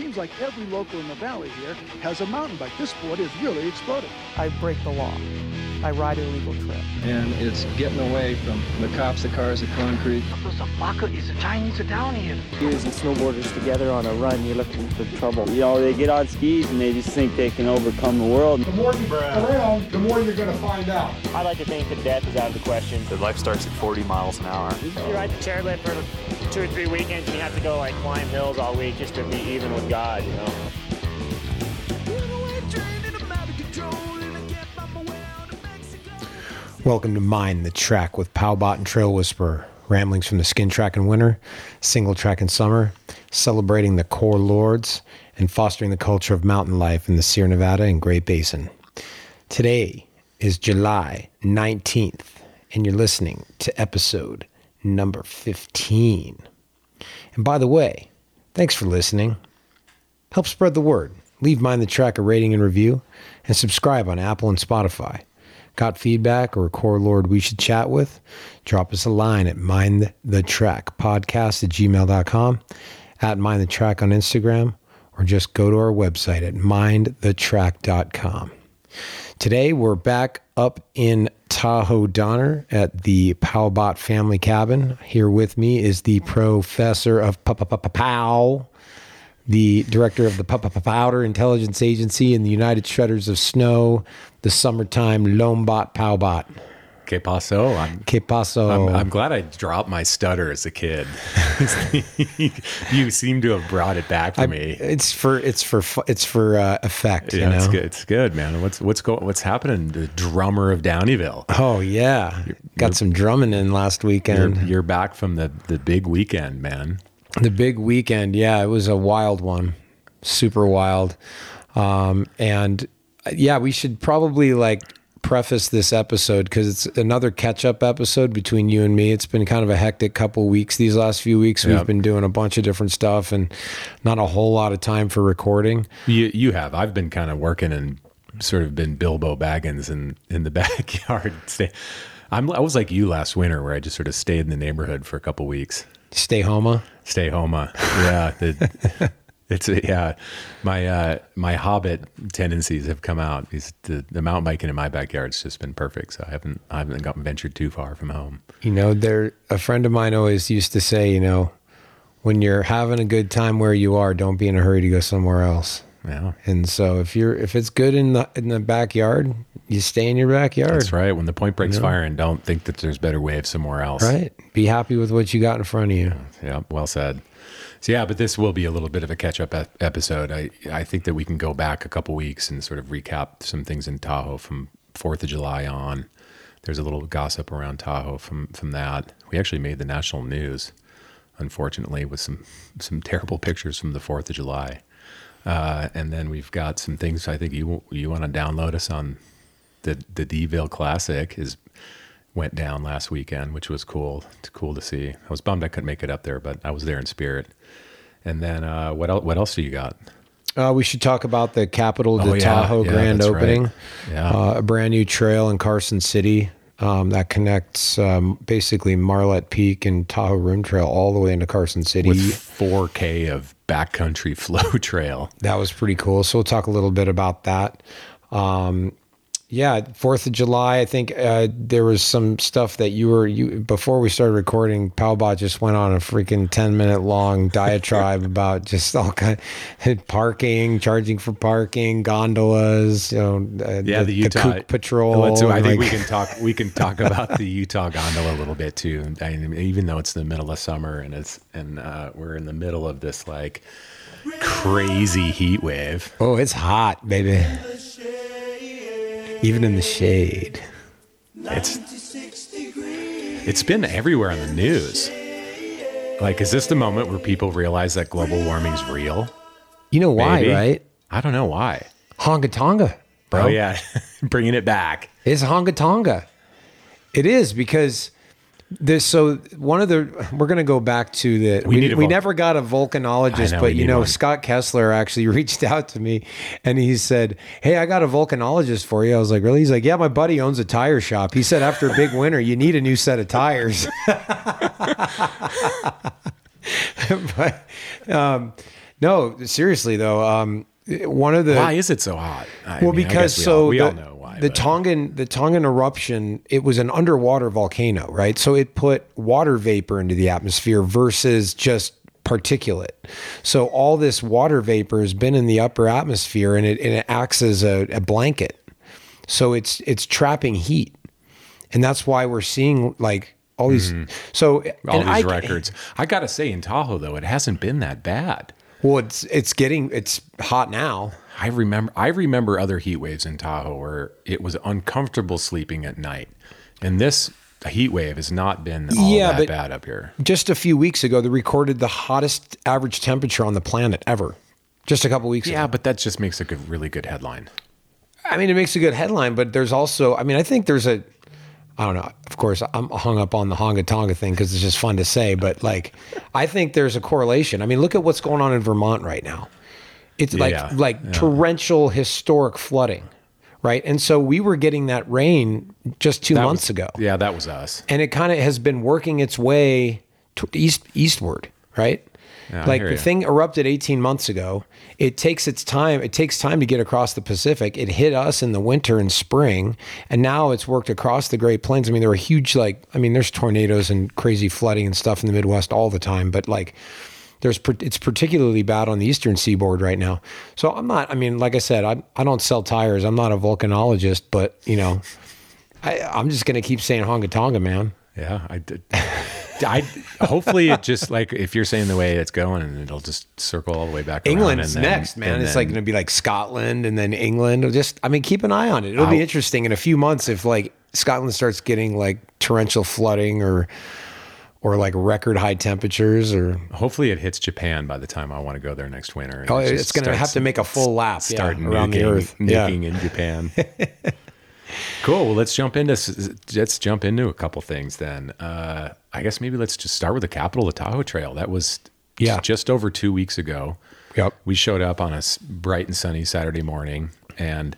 seems like every local in the valley here has a mountain bike. This sport is really exploding. I break the law. I ride a legal trip. And it's getting away from the cops, the cars, the concrete. Those fucker is the Chinese down here. Skiers and snowboarders together on a run, you're looking for trouble. You know, they get on skis and they just think they can overcome the world. The more you go around, the more you're going to find out. I like to think that death is out of the question. The life starts at 40 miles an hour. You ride the chairlift for two or three weekends and you have to go like climb hills all week just to be even with God, you know? Welcome to Mind the Track with Powbot and Trail Whisperer. Ramblings from the skin track in winter, single track in summer, celebrating the core lords, and fostering the culture of mountain life in the Sierra Nevada and Great Basin. Today is July 19th, and you're listening to episode number 15. And by the way, thanks for listening. Help spread the word. Leave Mind the Track a rating and review, and subscribe on Apple and Spotify. Got feedback or a core lord we should chat with? Drop us a line at mindthetrackpodcast at gmail.com, at mindthetrack on Instagram, or just go to our website at mindthetrack.com. Today we're back up in Tahoe Donner at the Powbot family cabin. Here with me is the professor of Pow, the director of the Powder Intelligence Agency and the United Shredders of Snow, the summertime Lombot Powbot. Que paso? I'm, Que paso? I'm, I'm glad I dropped my stutter as a kid. you seem to have brought it back for I- me. It's for it's for it's for uh, effect. Yeah, you know? it's good. It's good, man. What's what's going? What's happening? The drummer of Downieville. Oh yeah, got some drumming in last You're, weekend. you're back from the the big weekend, man. The big weekend, yeah, it was a wild one, super wild. Um, and uh, yeah, we should probably like preface this episode because it's another catch up episode between you and me. It's been kind of a hectic couple weeks these last few weeks. We've been doing a bunch of different stuff and not a whole lot of time for recording. You you have. I've been kind of working and sort of been Bilbo Baggins in in the backyard. Stay. I'm. I was like you last winter, where I just sort of stayed in the neighborhood for a couple weeks. Stay home. Stay home. Yeah. The, it's yeah. My uh, my hobbit tendencies have come out. These, the, the mountain biking in my backyard's just been perfect. So I haven't I haven't gotten ventured too far from home. You know, there a friend of mine always used to say, you know, when you're having a good time where you are, don't be in a hurry to go somewhere else. Yeah. And so if you're if it's good in the in the backyard, you stay in your backyard. That's right. When the point breaks know? fire, and don't think that there's better waves somewhere else. Right? Be happy with what you got in front of you. Yeah, well said. So yeah, but this will be a little bit of a catch-up episode. I I think that we can go back a couple weeks and sort of recap some things in Tahoe from Fourth of July on. There's a little gossip around Tahoe from from that. We actually made the national news, unfortunately, with some some terrible pictures from the Fourth of July. Uh, and then we've got some things. I think you you want to download us on the the Deville Classic is went down last weekend, which was cool. It's cool to see. I was bummed I couldn't make it up there, but I was there in spirit. And then uh, what else? What else do you got? Uh, we should talk about the Capital de Oh, yeah. Tahoe Yeah, grand that's right. opening. Yeah. Uh, a brand new trail in Carson City um, that connects um, basically Marlette Peak and Tahoe Rim Trail all the way into Carson City. With 4K of backcountry flow trail. That was pretty cool. So we'll talk a little bit about that. Um, yeah, Fourth of July. I think uh, there was some stuff that you were you before we started recording. Powbot just went on a freaking ten minute long diatribe about just all kind of parking, charging for parking, gondolas. You know, uh, Yeah, the, Utah Kook patrol. Let's- I think we can talk. We can talk about the Utah gondola a little bit too. I mean, even though it's the middle of summer and it's and uh, we're in the middle of this like crazy heat wave. Oh, it's hot, baby. Even in the shade. It's it's been everywhere on the news. Like, is this the moment where people realize that global warming's real? You know why, Maybe. right? I don't know why. Hunga Tonga, bro. Oh yeah, bringing it back. It's Hunga Tonga. It is because there's so one of the we're going to go back to the We we, we never got a volcanologist, know, but you know one. Scott Kessler actually reached out to me and he said, "Hey, I got a volcanologist for you." I was like, "Really?" He's like, "Yeah, my buddy owns a tire shop." He said, "After a big winter, you need a new set of tires." but um, No, seriously though, um, one of the Why is it so hot? I well mean, because so all, we the, all know. The but- Tongan the Tongan eruption it was an underwater volcano, right? So it put water vapor into the atmosphere versus just particulate. So all this water vapor has been in the upper atmosphere and it and it acts as a, a blanket. So it's it's trapping heat, and that's why we're seeing like all these. So Mm-hmm. all these I- records. I gotta say, in Tahoe though, it hasn't been that bad. Well, it's it's getting it's hot now. I remember I remember other heat waves in Tahoe where it was uncomfortable sleeping at night, and this heat wave has not been all Yeah, that bad up here. Just a few weeks ago, they recorded the hottest average temperature on the planet ever. Just a couple weeks Yeah, ago. but that just makes a good, really good headline. I mean, it makes a good headline, but there's also, I mean, I think there's a, I don't know. Of course, I'm hung up on the Hunga Tonga thing because it's just fun to say, but like, I think there's a correlation. I mean, look at what's going on in Vermont right now. It's like Yeah, like yeah. torrential, historic flooding, right? And so we were getting that rain just two That months was- ago. Yeah, that was us. and it kind of has been working its way to east eastward, right? Yeah, like the thing erupted 18 months ago. It takes its time. It takes time to get across the Pacific. It hit us in the winter and spring, and now it's worked across the Great Plains. I mean, there are huge like I mean, there's tornadoes and crazy flooding and stuff in the Midwest all the time, but like there's it's particularly bad on the eastern seaboard right now. So I'm not. I mean, like I said, I I don't sell tires. I'm not a volcanologist, but you know, I I'm just gonna keep saying Hunga Tonga, man. Yeah, I did. I hopefully it just like if you're saying the way it's going, and it'll just circle all the way back. around England's and then- next, man. It's like going to be like Scotland and then England. It'll Just, I mean, keep an eye on it. It'll be I'll- interesting in a few months if like Scotland starts getting like torrential flooding or or like record high temperatures or hopefully it hits Japan by the time I want to go there next winter. oh, it it's going to have to make a full lap yeah, start around the nuking- earth. Yeah. in Japan. cool. Well, let's jump into let's jump into a couple things then. Uh, I guess maybe let's just start with the capital, the Tahoe Trail. That was Yeah. just over two weeks ago. Yep. We showed up on a bright and sunny Saturday morning, and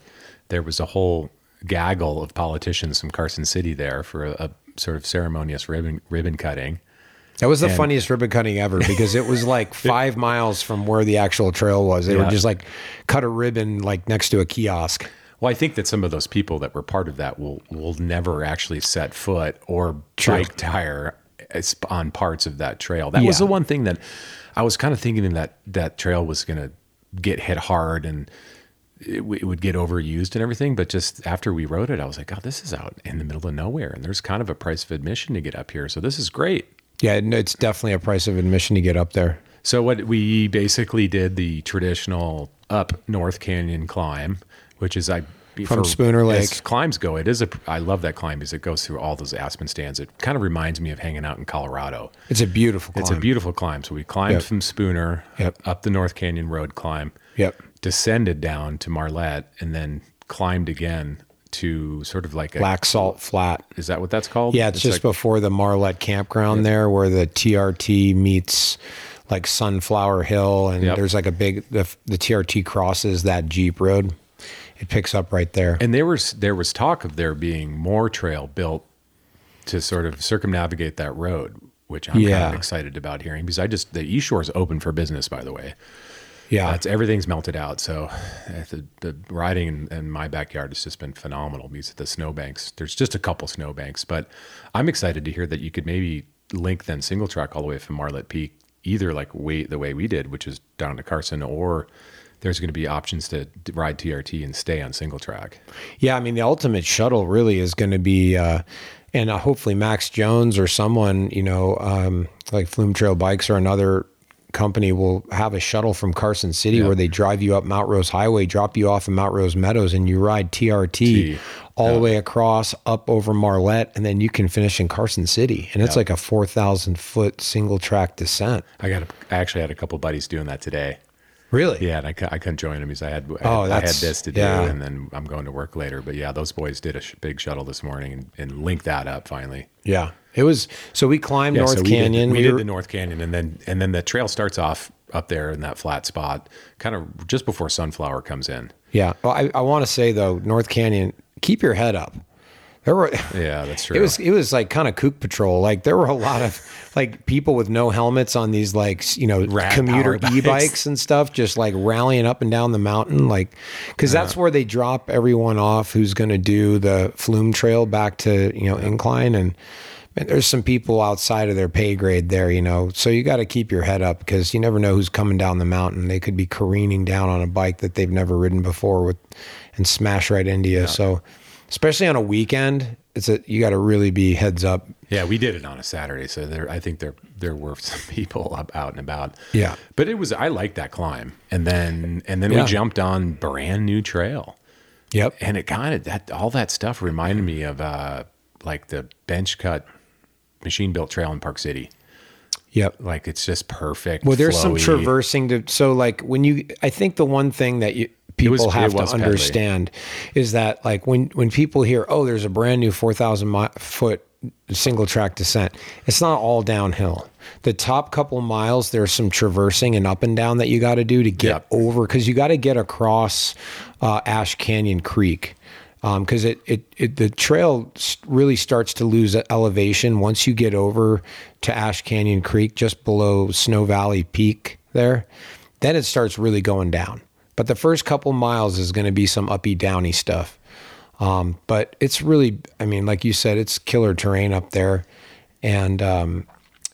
there was a whole gaggle of politicians from Carson City there for a, a sort of ceremonious ribbon ribbon cutting. That was the And- funniest ribbon cutting ever because it was like five miles from where the actual trail was. They Yeah. were just like cut a ribbon like next to a kiosk. Well, I think that some of those people that were part of that will will never actually set foot or True. bike tire uh, on parts of that trail. That was the one thing that I was kind of thinking that that trail was going to get hit hard and it, w- it would get overused and everything. But just after we wrote it, I was like, oh, this is out in the middle of nowhere, and there's kind of a price of admission to get up here. So this is great. Yeah, it's definitely a price of admission to get up there. So what we basically did the traditional up North Canyon climb, which is I From Spooner Lake. as climbs go. It is a I love that climb because it goes through all those aspen stands. It kind of reminds me of hanging out in Colorado. It's a beautiful climb. It's a beautiful climb. So we climbed Yep. from Spooner Yep. up the North Canyon Road climb, Yep. Descended down to Marlette, and then climbed again to sort of like a Black Salt Flat. Is that what that's called? Yeah, it's, just like- before the Marlette campground there where the TRT meets like Sunflower Hill and Yep. there's like a big the, the TRT crosses that Jeep road. It picks up right there. And there was there was talk of there being more trail built to sort of circumnavigate that road, which I'm kind of excited about hearing because I just the East Shore is open for business. By the way, yeah. That's everything's melted out. So the, the riding in, in my backyard has just been phenomenal because of the snowbanks. There's just a couple snowbanks, but I'm excited to hear that you could maybe link then single track all the way from Marlette Peak, either like way the way we did, which is down to Carson, or there's going to be options to ride TRT and stay on single track. Yeah, I mean the ultimate shuttle really is going to be, uh, and uh, hopefully Max Jones or someone, you know, um, like Flume Trail Bikes or another company will have a shuttle from Carson City Yeah. where they drive you up Mount Rose Highway, drop you off in Mount Rose Meadows, and you ride TRT T. all the way across up over Marlette, and then you can finish in Carson City, and it's Yeah. like a four thousand foot single track descent. I got a, I actually had a couple buddies doing that today. Really? Yeah, and I, I couldn't join them because I had I, Oh, had, I had this to do, yeah. and then I'm going to work later. But yeah, those boys did a sh- big shuttle this morning and, and linked that up finally. Yeah. It was so we climbed Yeah, North so we Canyon. Did, we, did were- the North Canyon, and then and then the trail starts off up there in that flat spot, kind of just before Sunflower comes in. Yeah. Well, I, I want to say though, North Canyon, keep your head up. There were Yeah, that's true. It was it was like kind of kook patrol. Like there were a lot of like people with no helmets on these like you know Rad commuter e-bikes and stuff, just like rallying up and down the mountain, like because uh-huh. that's where they drop everyone off who's going to do the flume trail back to you know incline and. Man, there's some people outside of their pay grade there, you know. So you got to keep your head up because you never know who's coming down the mountain. They could be careening down on a bike that they've never ridden before with, and smash right into you. So, especially on a weekend, it's a you got to really be heads up. Yeah, we did it on a Saturday, so there I think there there were some people up, out and about. Yeah. but it was I liked that climb, and then and then Yeah. we jumped on brand new trail, Yep. and it kind of that all that stuff reminded me of uh like the bench cut machine built trail in Park City. Yep. Like it's just perfect. Well, there's some traversing to so like when you I think the one thing that you people was- have to peddly. understand is that like when when people hear oh there's a brand new 4000 mi- foot single track descent it's not all downhill the top couple miles there's some traversing and up and down that you got to do to get Yep. over because you got to get across uh, ash canyon creek because it, it, it the trail really starts to lose elevation once you get over to Ash Canyon Creek, just below Snow Valley Peak. There, then it starts really going down. But the first couple miles is going to be some uppy downy stuff. Um, but it's really, I mean, like you said, it's killer terrain up there, and um,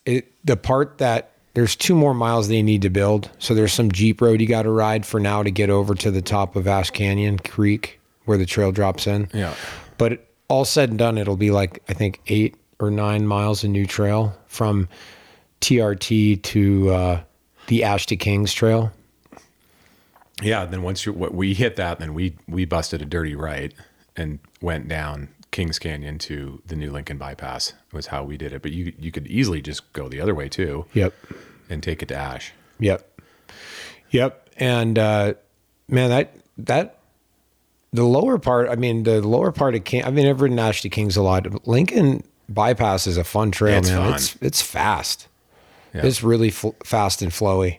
it the part that there's two more miles they need to build. So there's some Jeep road you got to ride for now to get over to the top of Ash Canyon Creek where the trail drops in. Yeah. But all said and done, it'll be like I think eight or nine miles of new trail from TRT to uh, the Ash to Kings Trail. Yeah, then once you what we hit that, then we we busted a dirty right and went down Kings Canyon to the new Lincoln bypass. Was how we did it. But you you could easily just go the other way too. Yep. And take it to Ash. Yep. Yep. And uh, man, that that the lower part. I mean, the lower part of King. I mean, I've ridden Ash to Kings a lot. Lincoln bypass is a fun trail, It's man. fun. It's it's fast. Yeah. It's really fl- fast and flowy.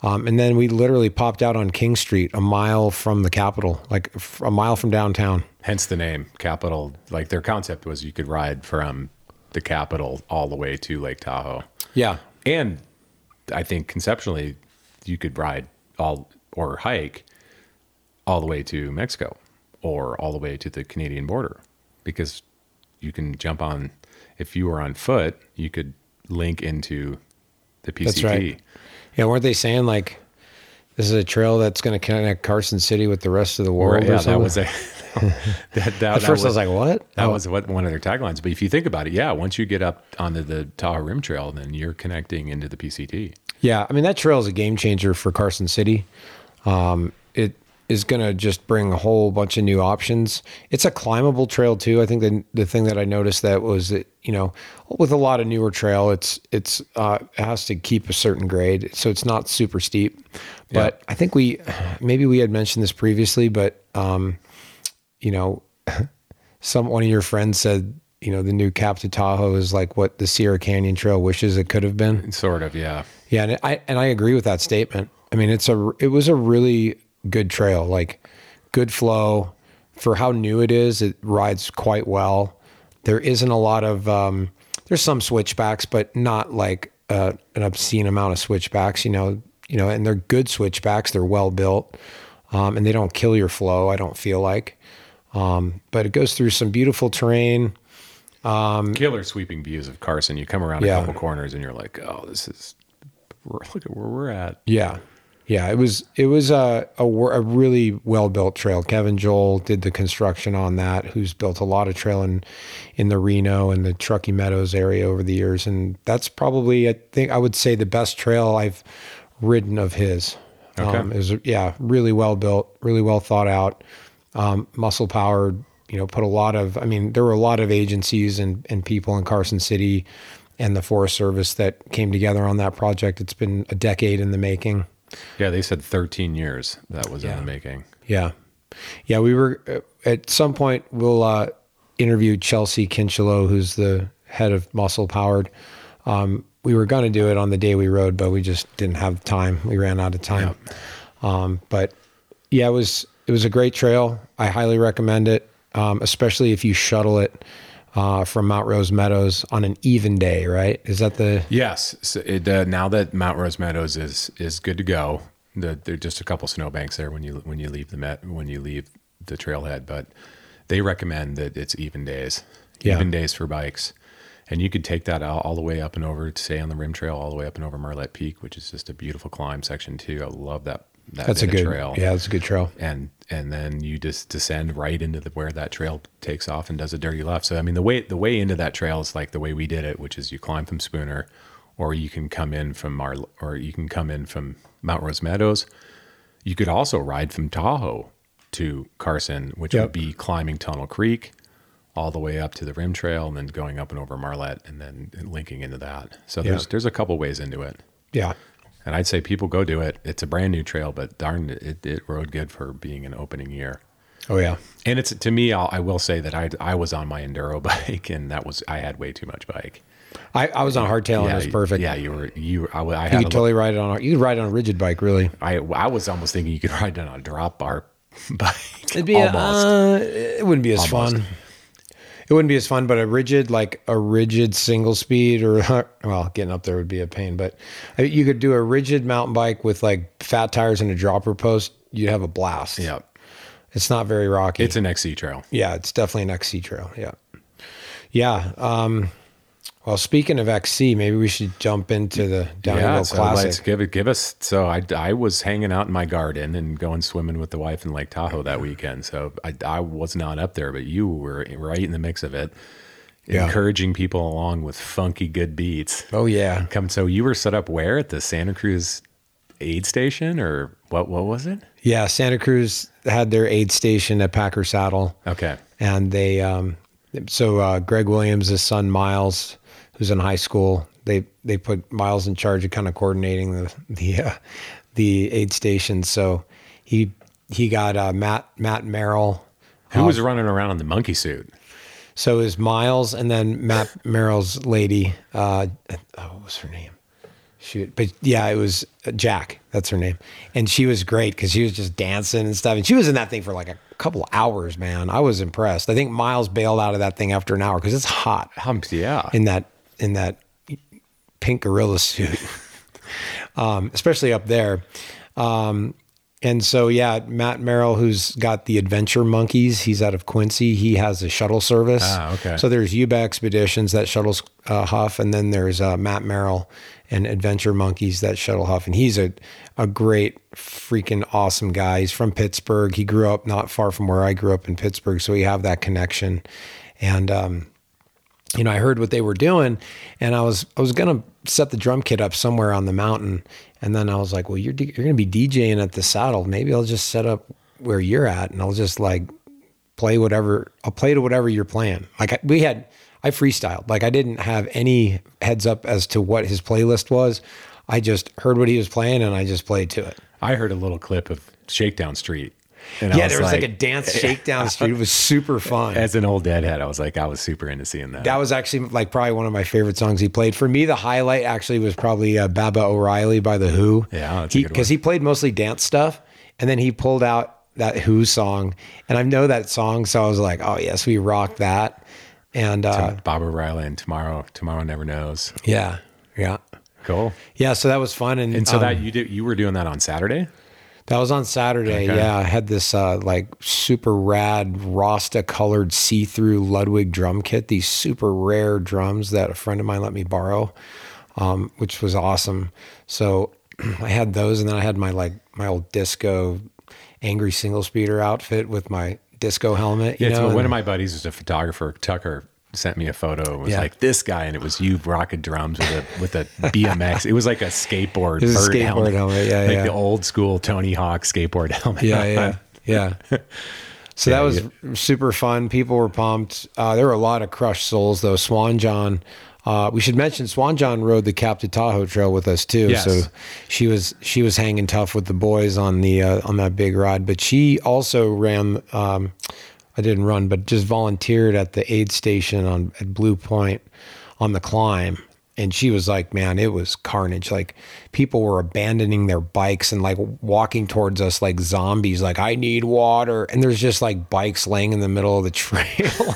Um, and then we literally popped out on King Street, a mile from the Capitol, like f- a mile from downtown. Hence the name Capital. Like their concept was you could ride from the Capitol all the way to Lake Tahoe. Yeah. And I think conceptually, you could ride all or hike all the way to Mexico or all the way to the Canadian border because you can jump on, if you were on foot, you could link into the PCT. That's right. Yeah, weren't they saying like this is a trail that's going to connect Carson City with the rest of the Or, world? yeah, or that was a. that, that, At first, I was like, "What?" That Oh. was what one of their taglines. But if you think about it, yeah, once you get up onto the Tahoe Rim Trail, then you're connecting into the PCT. Yeah, I mean that trail is a game changer for Carson City. Um, it is going to just bring a whole bunch of new options. It's a climbable trail too. I think the the thing that I noticed that was that you know with a lot of newer trail, it's it's uh, it has to keep a certain grade, so it's not super steep. But I think we maybe we had mentioned this previously, but um, you know, some one of your friends said. You know, the new Cap to Tahoe is like what the Sierra Canyon Trail wishes it could have been. Sort of, yeah. Yeah, and I and I agree with that statement. I mean, it's a it was a really good trail, like good flow for how new it is. It rides quite well. There isn't a lot of um, there's some switchbacks, but not like uh, an obscene amount of switchbacks. You know, you know, and they're good switchbacks. They're well built, um, and they don't kill your flow. I don't feel like, um, but it goes through some beautiful terrain. Killer sweeping views of Carson. You come around Yeah. a couple corners and you're like, oh, this is look at where we're at. Yeah. Yeah, it was it was a a, a really well built trail. Kevin Joel did the construction on that. Who's built a lot of trail in in the Reno and the Truckee Meadows area over the years, and that's probably I think I would say the best trail I've ridden of his. Okay. Um, was yeah, really well built, really well thought out, um, muscle powered. You know, put a lot of. I mean, there were a lot of agencies and and people in Carson City and the Forest Service that came together on that project. It's been a decade in the making. Yeah, they said 13 years that was in the making. Yeah. Yeah. We were uh, at some point, we'll uh, interview Chelsea Kinchelo, who's the head of Muscle Powered. Um, we were going to do it on the day we rode, but we just didn't have time. We ran out of time. Um, but yeah, it was, it was a great trail. I highly recommend it. um, especially if you shuttle it uh, from Mount Rose Meadows on an even day, right? Is that the Yes. So it, uh, now that Mount Rose Meadows is is good to go, the, there are just a couple snowbanks there when you when you leave the met when you leave the trailhead, but they recommend that it's even days, Yeah. even days for bikes, and you could take that all, all the way up and over to say on the rim trail, all the way up and over Marlette Peak, which is just a beautiful climb section too. I love that. That that's a good trail. yeah, that's a good trail. and and then you just descend right into the where that trail takes off and does a dirty left. So I mean the way the way into that trail is like the way we did it, which is you climb from Spooner, or you can come in from our or you can come in from Mount Rose Meadows. You could also ride from Tahoe to Carson, which Yep. would be climbing Tunnel Creek all the way up to the rim trail and then going up and over Marlette and then linking into that. So Yeah. there's there's a couple ways into it. Yeah, And I'd say people go do it. It's a brand new trail, but darn, it, it rode good for being an opening year. oh yeah, And it's to me, I'll, I will say that I I was on my enduro bike, and that was I had way too much bike. I, I was on a hardtail and it was perfect. Yeah, you were you. I, I you had could a, totally ride it on. a- You could ride on a rigid bike, really. I I was almost thinking you could ride it on a drop bar bike. It'd be a- almost. uh, it wouldn't be as Almost. fun. It wouldn't be as fun, but a rigid like a rigid single speed or well, getting up there would be a pain. But you could do a rigid mountain bike with like fat tires and a dropper post. You'd have a blast. yeah, it's not very rocky. it's an XC trail. yeah, it's definitely an XC trail. Yeah, yeah. Um, well, speaking of XC, maybe we should jump into the Downhill yeah, so let's Classic. give it. Give us. So I I was hanging out in my garden and going swimming with the wife in Lake Tahoe that weekend. So I I was not up there, but you were right in the mix of it. Yeah. Encouraging people along with funky good beats. oh yeah, Come so you were set up where at the Santa Cruz aid station or what what was it? yeah. Santa Cruz had their aid station at Packer Saddle. Okay. and they um, so uh, Greg Williams' son Miles, who's in high school, they they put Miles in charge of kind of coordinating the the uh, the aid station. So he he got uh, Matt Matt Merrill. Who was running around in the monkey suit? So is Miles, and then Matt Merrill's lady. Uh, oh, what was her name? Shoot, but yeah, it was Jack. That's her name, and she was great because she was just dancing and stuff, and she was in that thing for like a couple hours. Man, I was impressed. I think Miles bailed out of that thing after an hour because it's hot Um, yeah. in that in that pink gorilla suit, um, especially up there. Um, and so, yeah, Matt Merrill, who's got the Adventure Monkeys, he's out of Quincy. He has a shuttle service. Ah, okay. So there's Yuba Expeditions that shuttles uh, Huff, and then there's uh, Matt Merrill and Adventure Monkeys that shuttle Huff, and he's a a great freaking awesome guy. He's from Pittsburgh. He grew up not far from where I grew up in Pittsburgh, so we have that connection. And um, you know, I heard what they were doing, and I was I was gonna set the drum kit up somewhere on the mountain, and then I was like, well, you're you're gonna be DJing at the saddle. Maybe I'll just set up where you're at, and I'll just like play whatever I'll play to whatever you're playing. Like I, we had, I freestyled. Like I didn't have any heads up as to what his playlist was. I just heard what he was playing, and I just played to it. I heard a little clip of Shakedown Street. And yeah, there was like, a dance shakedown street. It was super fun. As an old deadhead, I was like, I was super into seeing that. That was actually like probably one of my favorite songs he played. For me, the highlight actually was probably uh, Baba O'Riley by the Who. Yeah, because he, played mostly dance stuff, and then he pulled out that Who song, and I know that song, so I was like, oh yes, we rock that. And uh, Bob O'Reilly and Tomorrow Tomorrow Never Knows. yeah, yeah, Cool. yeah. So that was fun, and And so um, that you did you were doing that on Saturday? That was on Saturday. Okay. Yeah, I had this uh, like super rad Rasta colored see through Ludwig drum kit. These super rare drums that a friend of mine let me borrow, um, which was awesome. So I had those, and then I had my like my old disco angry single speeder outfit with my disco helmet. You Yeah, know, so one of my buddies is a photographer, Tucker, sent me a photo. It was Yeah. like this guy, and it was you rocking drums with a with a BMX. it was like a skateboard. It was a skateboard helmet, yeah, like yeah. the old school Tony Hawk skateboard helmet. yeah, yeah, yeah. So Yeah, that was super fun. People were pumped. Uh, there were a lot of crushed souls though. Swan John. Uh, we should mention Swan John rode the Cap to Tahoe Trail with us too. Yes. So she was she was hanging tough with the boys on the uh, on that big ride. But she also ran. Um, I didn't run, but just volunteered at the aid station on at Blue Point on the climb. and she was like, "Man, it was carnage. Like people were abandoning their bikes and like walking towards us like zombies. Like I need water, and there's just like bikes laying in the middle of the trail.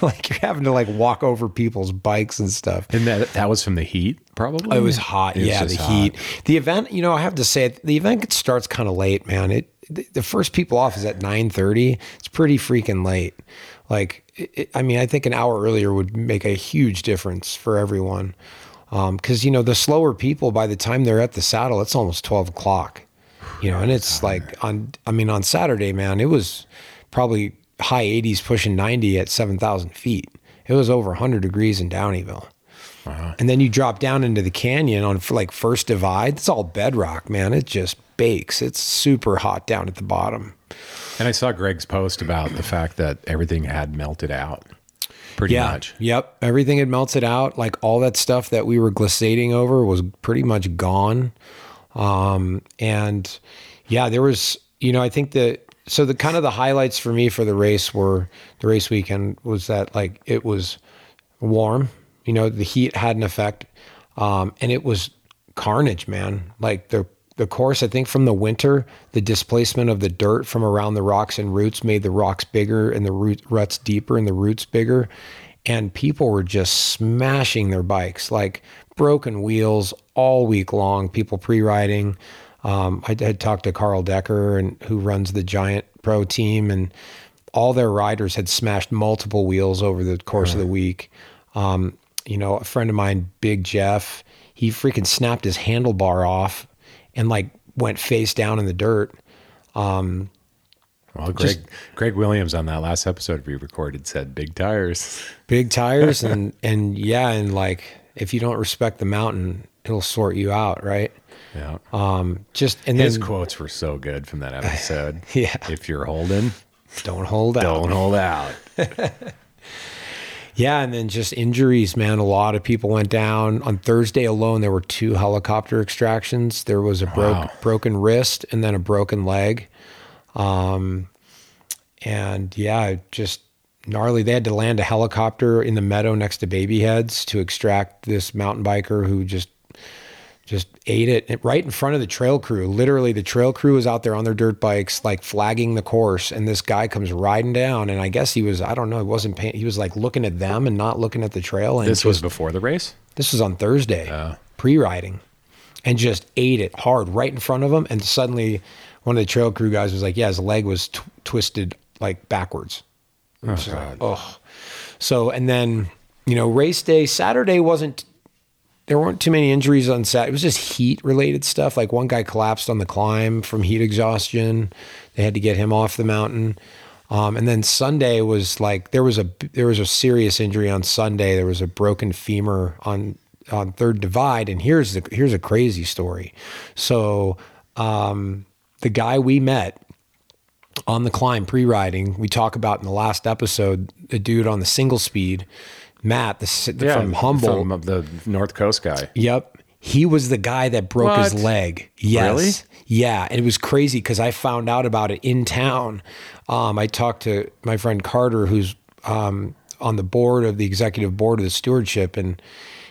like you're having to like walk over people's bikes and stuff. And that that was from the heat, probably. It was hot. It yeah, just the hot. heat. The event, you know, I have to say, the event starts kind of late, man. It the the first people off is at nine thirty. It's pretty freaking late. Like, it, it- I mean, I think an hour earlier would make a huge difference for everyone. Um, because you know, the slower people, by the time they're at the saddle, it's almost twelve o'clock. You know, and it's like on. I mean, on Saturday, man, it was probably high eighties, pushing ninety at seven thousand feet. It was over hundred degrees in Downieville. And then you drop down into the canyon on like first divide. It's all bedrock, man. It just bakes. It's super hot down at the bottom. And I saw Greg's post about the fact that everything had melted out. Pretty yeah. much. Yep. Everything had melted out. Like all that stuff that we were glissading over was pretty much gone. Um, and yeah, there was, you know, I think that so the kind of the highlights for me for the race were the race weekend was that like it was warm, you know, the heat had an effect. Um, and it was carnage, man. Like the the course, I think from the winter, the displacement of the dirt from around the rocks and roots made the rocks bigger and the root, ruts deeper and the roots bigger. And people were just smashing their bikes, like broken wheels all week long. People pre-riding. Um, I had talked to Carl Decker and who runs the Giant Pro team, and all their riders had smashed multiple wheels over the course of the week. Um, you know, a friend of mine, Big Jeff, he freaking snapped his handlebar off and like went face down in the dirt. Um, Well, Greg Greg Williams on that last episode we recorded said big tires. big tires and and yeah, and like if you don't respect the mountain, it'll sort you out, right? Yeah. Um, just and His then quotes were so good from that episode. Yeah. If you're holding, don't hold out. don't hold out. Yeah, and then just injuries, man. A lot of people went down. On Thursday alone, there were two helicopter extractions. There was a broke, Wow. broken wrist and then a broken leg. Um, and yeah, just gnarly. They had to land a helicopter in the meadow next to Baby Heads to extract this mountain biker who just just ate it right in front of the trail crew. Literally, the trail crew was out there on their dirt bikes, like flagging the course, and this guy comes riding down. And I guess he was, I don't know, he wasn't paying. He was like looking at them and not looking at the trail. And This was before the race? this was on Thursday, oh. pre-riding, and just ate it hard right in front of him. And suddenly, one of the trail crew guys was like, "Yeah, his leg was tw- twisted like backwards." Oh, So, ugh. So, and then you know, race day Saturday wasn't. There weren't too many injuries on Saturday. It was just heat related stuff. Like one guy collapsed on the climb from heat exhaustion. They had to get him off the mountain. Um, and then Sunday was like there was a there was a serious injury on Sunday. There was a broken femur on on third divide. And here's the here's a crazy story. So um, the guy we met on the climb pre-riding, we talk about in the last episode, the dude on the single speed, Matt, the, s- from Humboldt. From the North Coast guy. Yep. He was the guy that broke his leg. Yes. Really? Yeah. And it was crazy because I found out about it in town. Um, I talked to my friend Carter, who's um, on the board of the executive board of the stewardship, and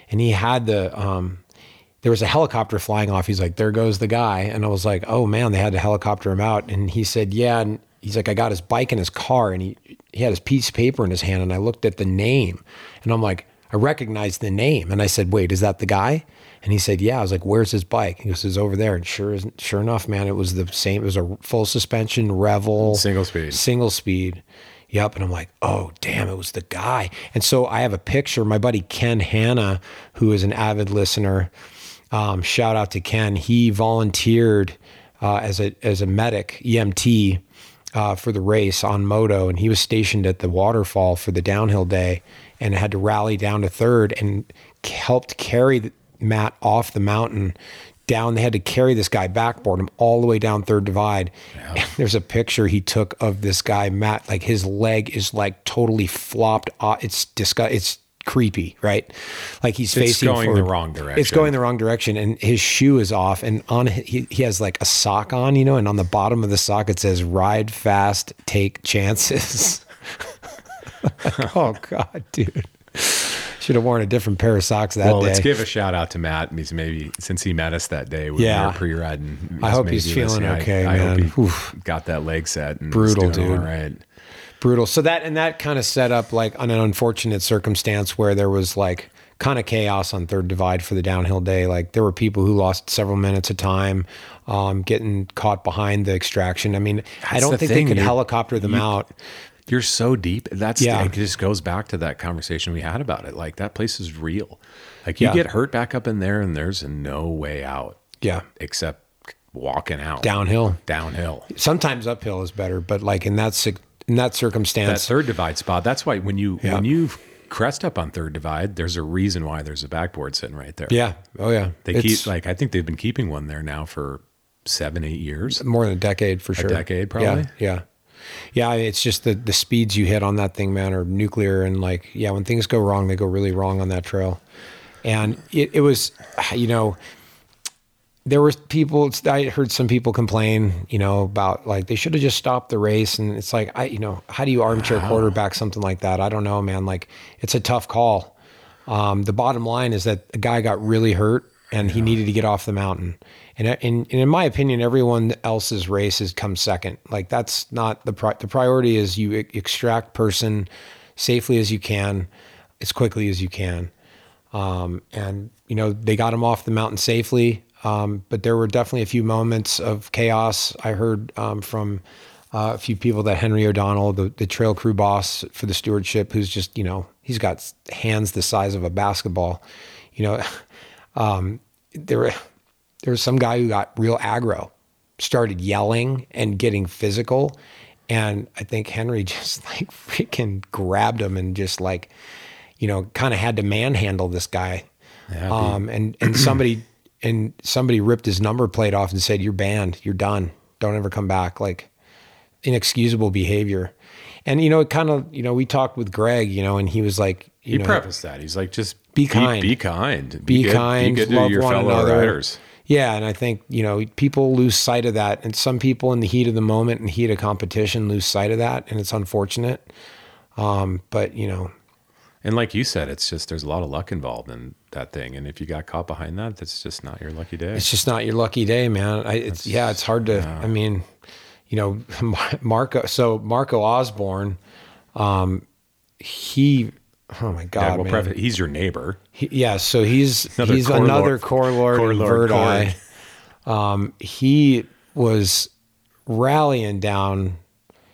and he had the um, there was a helicopter flying off. He's like, there goes the guy. And I was like, oh man, they had to helicopter him out. And he said, yeah. And he's like, I got his bike in his car and he, he had his piece of paper in his hand. And I looked at the name and I'm like, I recognized the name. And I said, wait, is that the guy? And he said, yeah. I was like, where's his bike? He goes, it's over there. And sure, sure enough, man, it was the same. It was a full suspension, revel, Single speed. single speed. Yep. And I'm like, oh, damn, it was the guy. And so I have a picture. My buddy Ken Hanna, who is an avid listener, um, shout out to Ken. He volunteered uh, as a as a medic EMT uh, for the race on moto, and he was stationed at the waterfall for the downhill day, and had to rally down to third and helped carry Matt off the mountain down. They had to carry this guy backboard him all the way down third divide. And there's a picture he took of this guy Matt, like his leg is like totally flopped. Off. It's disgust. It's creepy, right? Like he's It's facing going the wrong direction. It's going the wrong direction, and his shoe is off. And on he, he has like a sock on, you know, and on the bottom of the sock it says "Ride fast, take chances." Like, oh God, dude. Should have worn a different pair of socks that well, day. let's give a shout out to Matt. He's maybe since he met us that day when Yeah. we were pre-riding. I hope he's feeling listening. okay, I, I hope he Oof. got that leg set and Brutal, dude. All right. Brutal. So that and that kind of set up like on an unfortunate circumstance where there was like kind of chaos on third divide for the downhill day. Like there were people who lost several minutes of time, um, getting caught behind the extraction. I mean, I don't the think thing, they could you- helicopter them you- out. You're so deep. That's Yeah. it just goes back to that conversation we had about it. Like that place is real. Like you Yeah. get hurt back up in there, and there's no way out Yeah, except walking out downhill. Downhill. Sometimes uphill is better, but like in that in that That circumstance, third divide spot. That's why when you Yeah. when you crest up on third divide, there's a reason why there's a backboard sitting right there. yeah, oh yeah, They It's keep like I think they've been keeping one there now for seven, eight years. more than a decade for sure. decade, probably? Yeah, yeah, yeah. It's just the the speeds you hit on that thing, man, are nuclear, and like, yeah, when things go wrong, they go really wrong on that trail. And it, it was, you know, there were people. I heard some people complain, you know, about like they should have just stopped the race, and it's like, I, you know, how do you armchair quarterback something like that? I don't know, man. Like, it's a tough call. Um, the bottom line is that a guy got really hurt and he needed to get off the mountain. And, and, and in my opinion, everyone else's race has come second. Like that's not the pri- the priority is you extract person safely as you can, as quickly as you can. Um, and you know they got him off the mountain safely, um, but there were definitely a few moments of chaos. I heard um, from uh, a few people that Henry O'Donnell, the, the trail crew boss for the stewardship, who's just you know he's got hands the size of a basketball. You know, um, there there was some guy who got real aggro, started yelling and getting physical, and I think Henry just like freaking grabbed him and just like you know, kind of had to manhandle this guy. um, and and somebody and somebody ripped his number plate off and said, "You're banned. You're done. Don't ever come back." Like inexcusable behavior. And you know, it kind of you know, we talked with Greg, you know, and he was like, you He know, prefaced that. He's like, just Be kind. Be, kind. be good- kind, Be good to love your one fellow another. riders. Yeah, and I think you know people lose sight of that, and some people in the heat of the moment and heat of competition lose sight of that, and it's unfortunate. Um, but you know, And like you said, it's just there's a lot of luck involved in that thing. And if you got caught behind that, that's just not your lucky day. it's just not your lucky day, man. I, it's yeah, it's hard to. I mean, you know, Marco. So Marco Osborne, um, he. Oh my God, yeah, well, man. preface, he's your neighbor. He- yeah, so he's Another he's core another lord- core lord, core lord Verdi. Um, he was rallying down.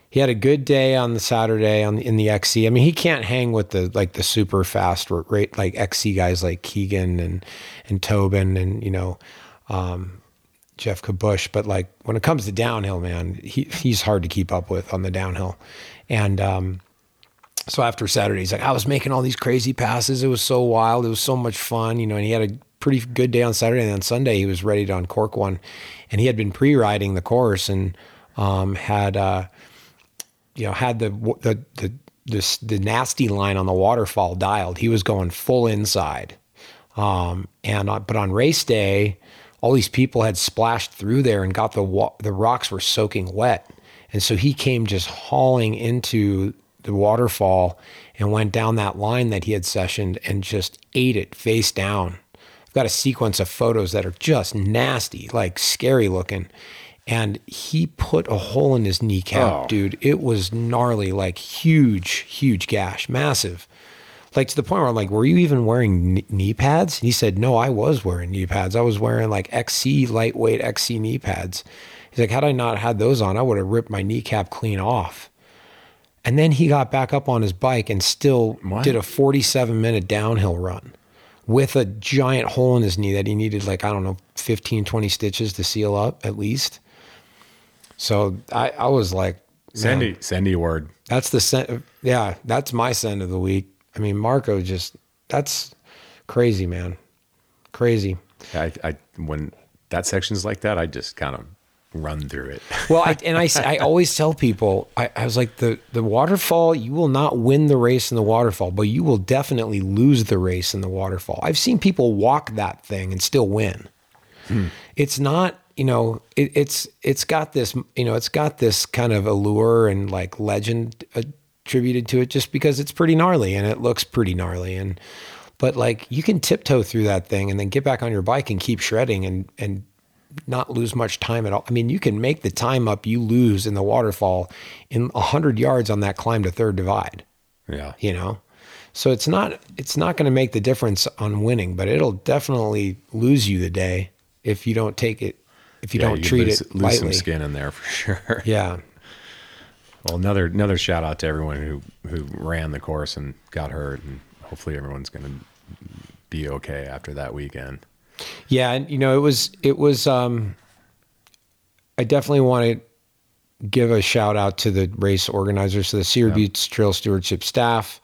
He had a good day on the Saturday on in the XC. I mean, he can't hang with the like the super fast rate like XC guys like Keegan and and Tobin and you know um, Geoff Kabush. But like when it comes to downhill, man, he he's hard to keep up with on the downhill. And um, so after Saturday, he's like, I was making all these crazy passes. It was so wild. It was so much fun, you know. And he had a pretty good day on Saturday. And on Sunday, he was ready to uncork one, and he had been pre-riding the course and um, had, uh, you know, had the the the this the nasty line on the waterfall dialed. He was going full inside, um, and uh, but on race day, all these people had splashed through there and got the wa- the rocks were soaking wet, and so he came just hauling into the waterfall and went down that line that he had sessioned and just ate it face down. I've got a sequence of photos that are just nasty, like scary looking. And he put a hole in his kneecap, Oh. dude. It was gnarly, like huge, huge gash, massive. Like to the point where I'm like, were you even wearing knee pads? And he said, no, I was wearing knee pads. I was wearing like XC, lightweight XC knee pads. He's like, had I not had those on, I would have ripped my kneecap clean off. And then he got back up on his bike and still What? did a 47 minute downhill run with a giant hole in his knee that he needed like, I don't know, 15, 20 stitches to seal up at least. So I, I was like, man, Sandy, Sendy Award. that's the. Yeah, that's my send of the week. I mean, Marco just, that's crazy, man. Crazy. I, I when that section's like that, I just kind of run through it. Well, I, and I, I always tell people, I, I was like, the, the waterfall, you will not win the race in the waterfall, but you will definitely lose the race in the waterfall. I've seen people walk that thing and still win. Hmm. It's not, you know, it, it's it's got this, you know, it's got this kind of allure and like legend uh, attributed to it just because it's pretty gnarly and it looks pretty gnarly. And but like you can tiptoe through that thing and then get back on your bike and keep shredding and and not lose much time at all. I mean, you can make the time up you lose in the waterfall in a hundred yards on that climb to third divide. Yeah. You know, so it's not it's not going to make the difference on winning, but it'll definitely lose you the day if you don't take it if you Yeah, don't could treat lose, it lose lightly. some skin in there for sure. Yeah. Well, another another shout out to everyone who who ran the course and got hurt, and hopefully everyone's going to be okay after that weekend. Yeah, and you know, it was it was um I definitely want to give a shout out to the race organizers, so the Sierra Buttes Trail Stewardship staff,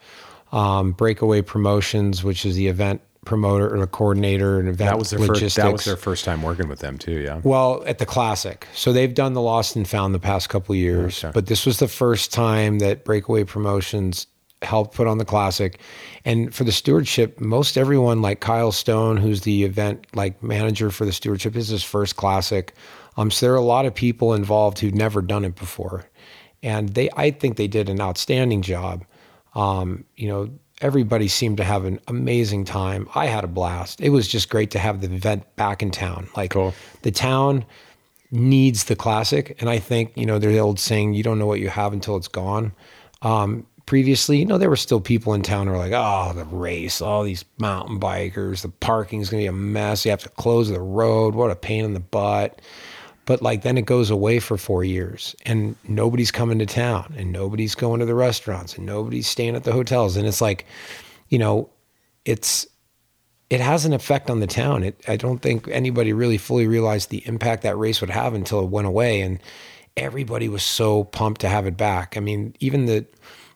um, Breakaway Promotions, which is the event promoter or the coordinator and event That was their logistics. first. That was their first time working with them too. Yeah. Well, at the classic. So they've done the Lost and Found the past couple of years, Okay. but this was the first time that Breakaway Promotions helped put on the classic. And for the stewardship, most everyone like Kyle Stone, who's the event like manager for the stewardship, is his first classic. Um, so there are a lot of people involved who've never done it before, and they I think they did an outstanding job. Um, you know, everybody seemed to have an amazing time. I had a blast. It was just great to have the event back in town. Like Cool. the town needs the classic, and I think you know there's the old saying, "You don't know what you have until it's gone." Um, previously, you know, there were still people in town who were like, "Oh, the race, all these mountain bikers, the parking's gonna be a mess. You have to close the road. What a pain in the butt." But like then it goes away for four years and nobody's coming to town and nobody's going to the restaurants and nobody's staying at the hotels. And it's like, you know, it's it has an effect on the town. It, I don't think anybody really fully realized the impact that race would have until it went away. And everybody was so pumped to have it back. I mean, even the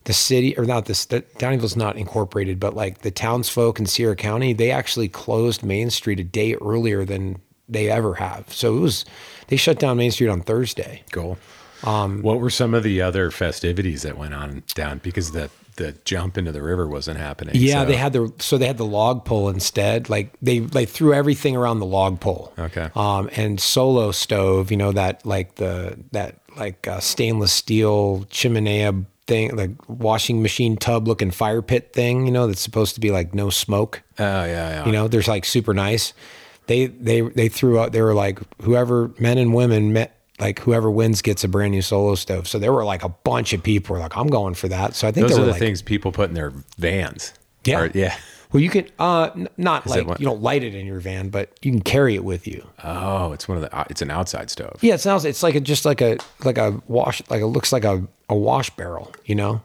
the city or not this the, Downieville's not incorporated, but like the townsfolk in Sierra County, they actually closed Main Street a day earlier than they ever have. So it was they shut down Main Street on Thursday. Cool. Um, what were some of the other festivities that went on down because the the jump into the river wasn't happening? Yeah, so- they had the so they had the log pole instead. Like they they threw everything around the log pole. Okay. Um, and solo stove, you know that like the that like uh, stainless steel chimenea thing, like washing machine tub looking fire pit thing. You know that's supposed to be like no smoke. Oh yeah, yeah. You know, there's like super nice. They they they threw out. They were like whoever men and women met. Like whoever wins gets a brand new solo stove. So there were like a bunch of people were like, I'm going for that. So I think Those there are the like, things people put in their vans. Yeah. Or- yeah. Well, you can uh n- not Is like you don't light it in your van, but you can carry it with you. Oh, it's one of the. uh, It's an outside stove. Yeah, it sounds it's like a just like a like a wash like it looks like a, a wash barrel, you know,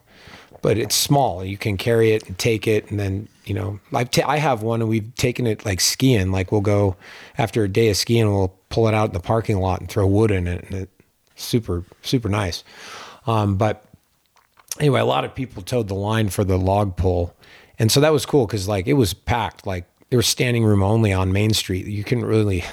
but it's small. You can carry it and take it, and then you know I've ta- I have one, and we've taken it like skiing. Like we'll go after a day of skiing, we'll pull it out in the parking lot and throw wood in it, and it's super super nice. Um, but anyway, a lot of people towed the line for the log pull, and so that was cool because like it was packed. Like there was standing room only on Main Street. You couldn't really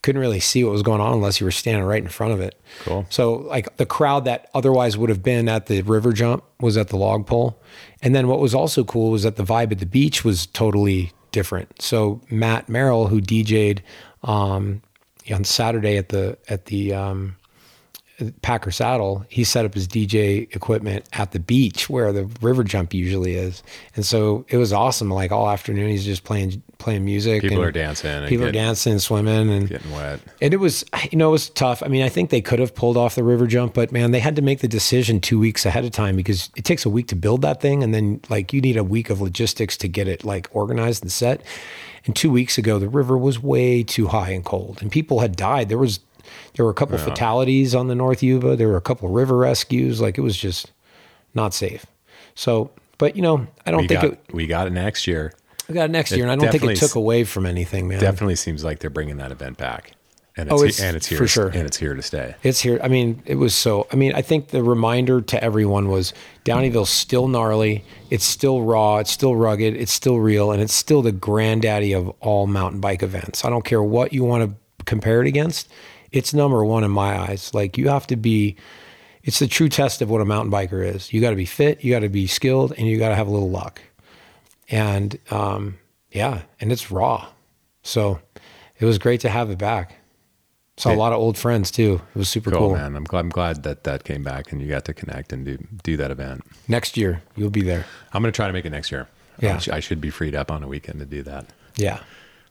couldn't really see what was going on unless you were standing right in front of it. Cool. So like the crowd that otherwise would have been at the river jump was at the log pole. and then what was also cool was that the vibe at the beach was totally different. So Matt Merrill, who DJ'd um, on Saturday at the at the um, Packer Saddle, he set up his DJ equipment at the beach where the river jump usually is, and so it was awesome. Like all afternoon, he's just playing playing music. People and are dancing and People are getting- dancing, and swimming, and Getting wet. and it was, you know, it was tough. I mean, I think they could have pulled off the river jump, but man, they had to make the decision two weeks ahead of time because it takes a week to build that thing, and then like you need a week of logistics to get it like organized and set. And two weeks ago, the river was way too high and cold, and people had died. There was there were a couple fatalities on the North Yuba. There were a couple river rescues. Like it was just not safe. So, but you know, I don't We think got, it. we got it next year. We got it next it year, and I don't think it took away from anything, man. Definitely seems like they're bringing that event back, and it's, Oh, it's- and it's here for sure. and it's here to stay. It's here. I mean, it was so. I mean, I think the reminder to everyone was Downieville's still gnarly. It's still raw. It's still rugged. It's still real, and it's still the granddaddy of all mountain bike events. I don't care what you want to compare it against. It's number one in my eyes. Like you have to be. It's the true test of what a mountain biker is. You got to be fit. You got to be skilled, and you got to have a little luck. And um, yeah, and it's raw. So it was great to have it back. Saw a lot of old friends too. It was super Cool, cool. man. I'm glad, I'm glad that that came back and you got to connect and do do that event. Next year, you'll be there. I'm going to try to make it next year. Yeah. I, sh- I should be freed up on a weekend to do that. Yeah.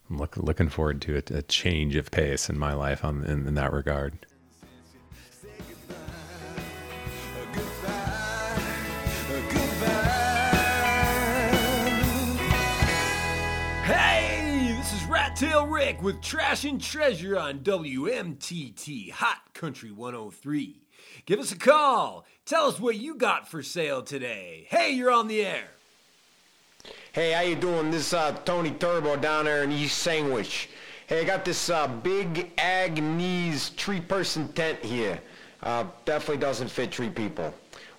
I'm look, looking forward to a, a change of pace in my life on in, in that regard. Hey, this is Rat Tail Rick with Trash and Treasure on WMTT Hot Country 103. Give us a call. Tell us what you got for sale today. Hey, you're on the air. Hey, how you doing? This is uh, Tony Turbo down there in East Sandwich. Hey, I got this uh, big Agnes three-person tent here. Uh, definitely doesn't fit three people.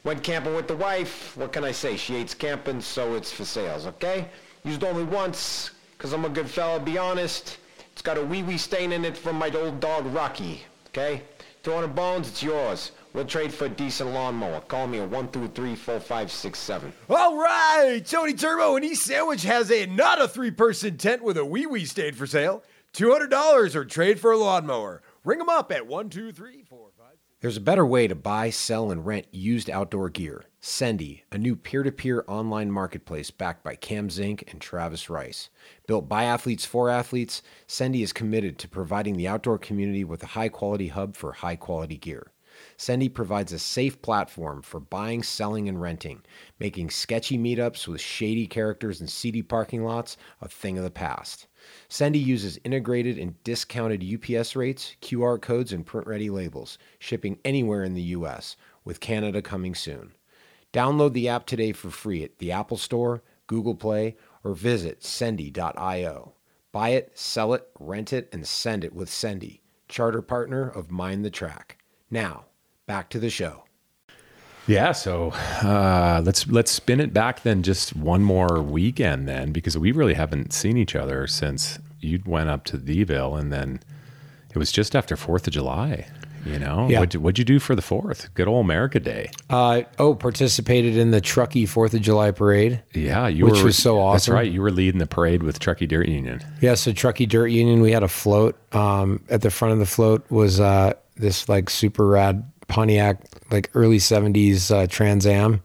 Went camping with the wife. What can I say? She hates camping, so it's for sales, okay? Used only once, because I'm a good fella, be honest. It's got a wee-wee stain in it from my old dog, Rocky, okay? 200 bones, it's yours. We'll trade for a decent lawnmower. Call me at 123-4567. All right, Tony Turbo in East Sandwich has a not a three person tent with a wee wee stain for sale. $200 or trade for a lawnmower. Ring them up at 12345. There's a better way to buy, sell, and rent used outdoor gear. Sendy, a new peer to peer online marketplace backed by Cam Zink and Travis Rice. Built by athletes for athletes, Sendy is committed to providing the outdoor community with a high quality hub for high quality gear. Sendy provides a safe platform for buying, selling, and renting, making sketchy meetups with shady characters and seedy parking lots a thing of the past. Sendy uses integrated and discounted UPS rates, QR codes, and print ready labels, shipping anywhere in the U.S., with Canada coming soon. Download the app today for free at the Apple Store, Google Play, or visit sendy.io. Buy it, sell it, rent it, and send it with Sendy, charter partner of Mind the Track. Now, back to the show. Yeah, so uh, let's let's spin it back then just one more weekend then because we really haven't seen each other since you went up to Deville and then it was just after Fourth of July. You know, Yeah. what'd, you- what'd you do for the Fourth? Good old America Day. Uh, oh, participated in the Truckee Fourth of July parade. Yeah, you which were, was so awesome. That's right. You were leading the parade with Truckee Dirt Union. Yeah, so Truckee Dirt Union, we had a float. Um, at the front of the float was uh, this like super rad Pontiac, like early '70s uh, Trans Am,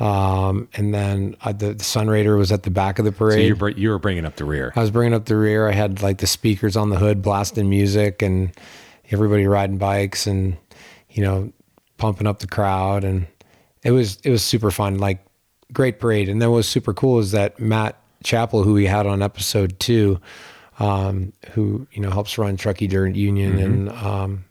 um, and then uh, the, the Sun Raider was at the back of the So parade. you were, you were bringing up the rear. I was bringing up the rear. I had like the speakers on the hood blasting music and everybody riding bikes and you know pumping up the crowd and it was it was super fun like great parade and then what was super cool is that Matt Chappell who we had on episode 2 um, who you know helps run Truckee Dirt Union and um,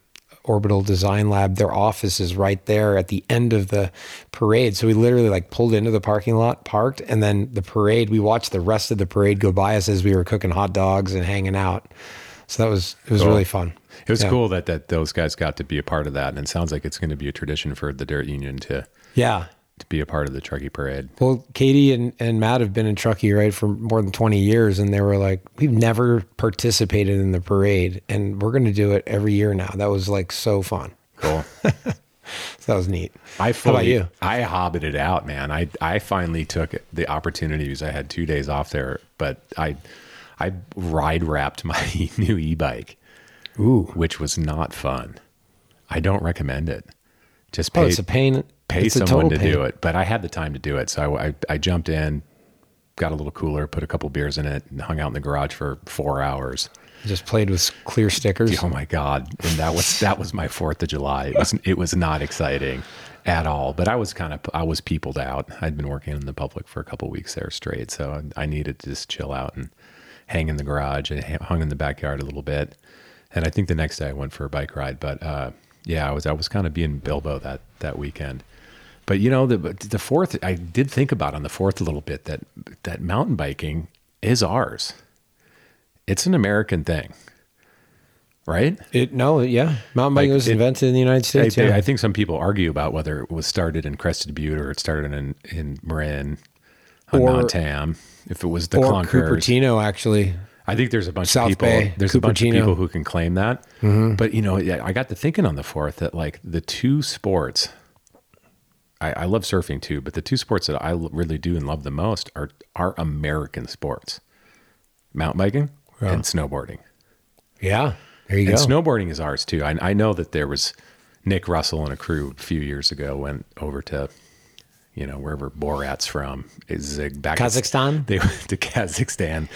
Orbital Design Lab. Their office is right there at the end of the parade. So we literally like pulled into the parking lot parked and then the parade we watched the rest of the parade go by us as we were cooking hot dogs and hanging out. So that was it was Cool. really fun. It was Yeah. cool that that those guys got to be a part of that, and it sounds like it's going to be a tradition for the Dirt Union to yeah to be a part of the Truckee Parade. Well, Katie and, and Matt have been in Truckee, right, for more than 20 years. And they were like, we've never participated in the parade. And we're going to do it every year now. That was like so fun. Cool. So that was neat. I fully, How about you? I hobbited out, man. I I finally took the opportunities. I had two days off there, but I I ride wrapped my new e-bike, Ooh. which was not fun. I don't recommend it. Just oh, pay Oh, it's a pain. Pay It's someone to do it. But I had the time to do it, so I, I I jumped in, got a little cooler, put a couple beers in it, and hung out in the garage for four hours. Just played with clear stickers. Oh my god! And that was that was my Fourth of July. It was it was not exciting at all. But I was kind of I was peopled out. I'd been working in the public for a couple weeks there straight, so I needed to just chill out and hang in the garage and hung in the backyard a little bit. And I think the next day I went for a bike ride. But uh, yeah, I was I was kind of being Bilbo that that weekend. But you know the the fourth I did think about on the fourth a little bit that that mountain biking is ours. It's an American thing, right? It no, yeah. Mountain biking Like, was it- invented in the United States. I, yeah. I think some people argue about whether it was started in Crested Butte or it started in in Marin Or- Tam. If it was the or Cupertino, actually. I think there's a bunch South of people. Bay, there's a bunch of people who can claim that. Mhm. But you know, I got to thinking on the fourth that like the two sports. I, I love surfing too, but the two sports that I really do and love the most are are American sports: mountain biking Yeah. and snowboarding. Yeah. There you and go. snowboarding is ours too. I, I know that there was Nick Russell and a crew a few years ago went over to you know, wherever Borat's from, is back Kazakhstan? They went to Kazakhstan,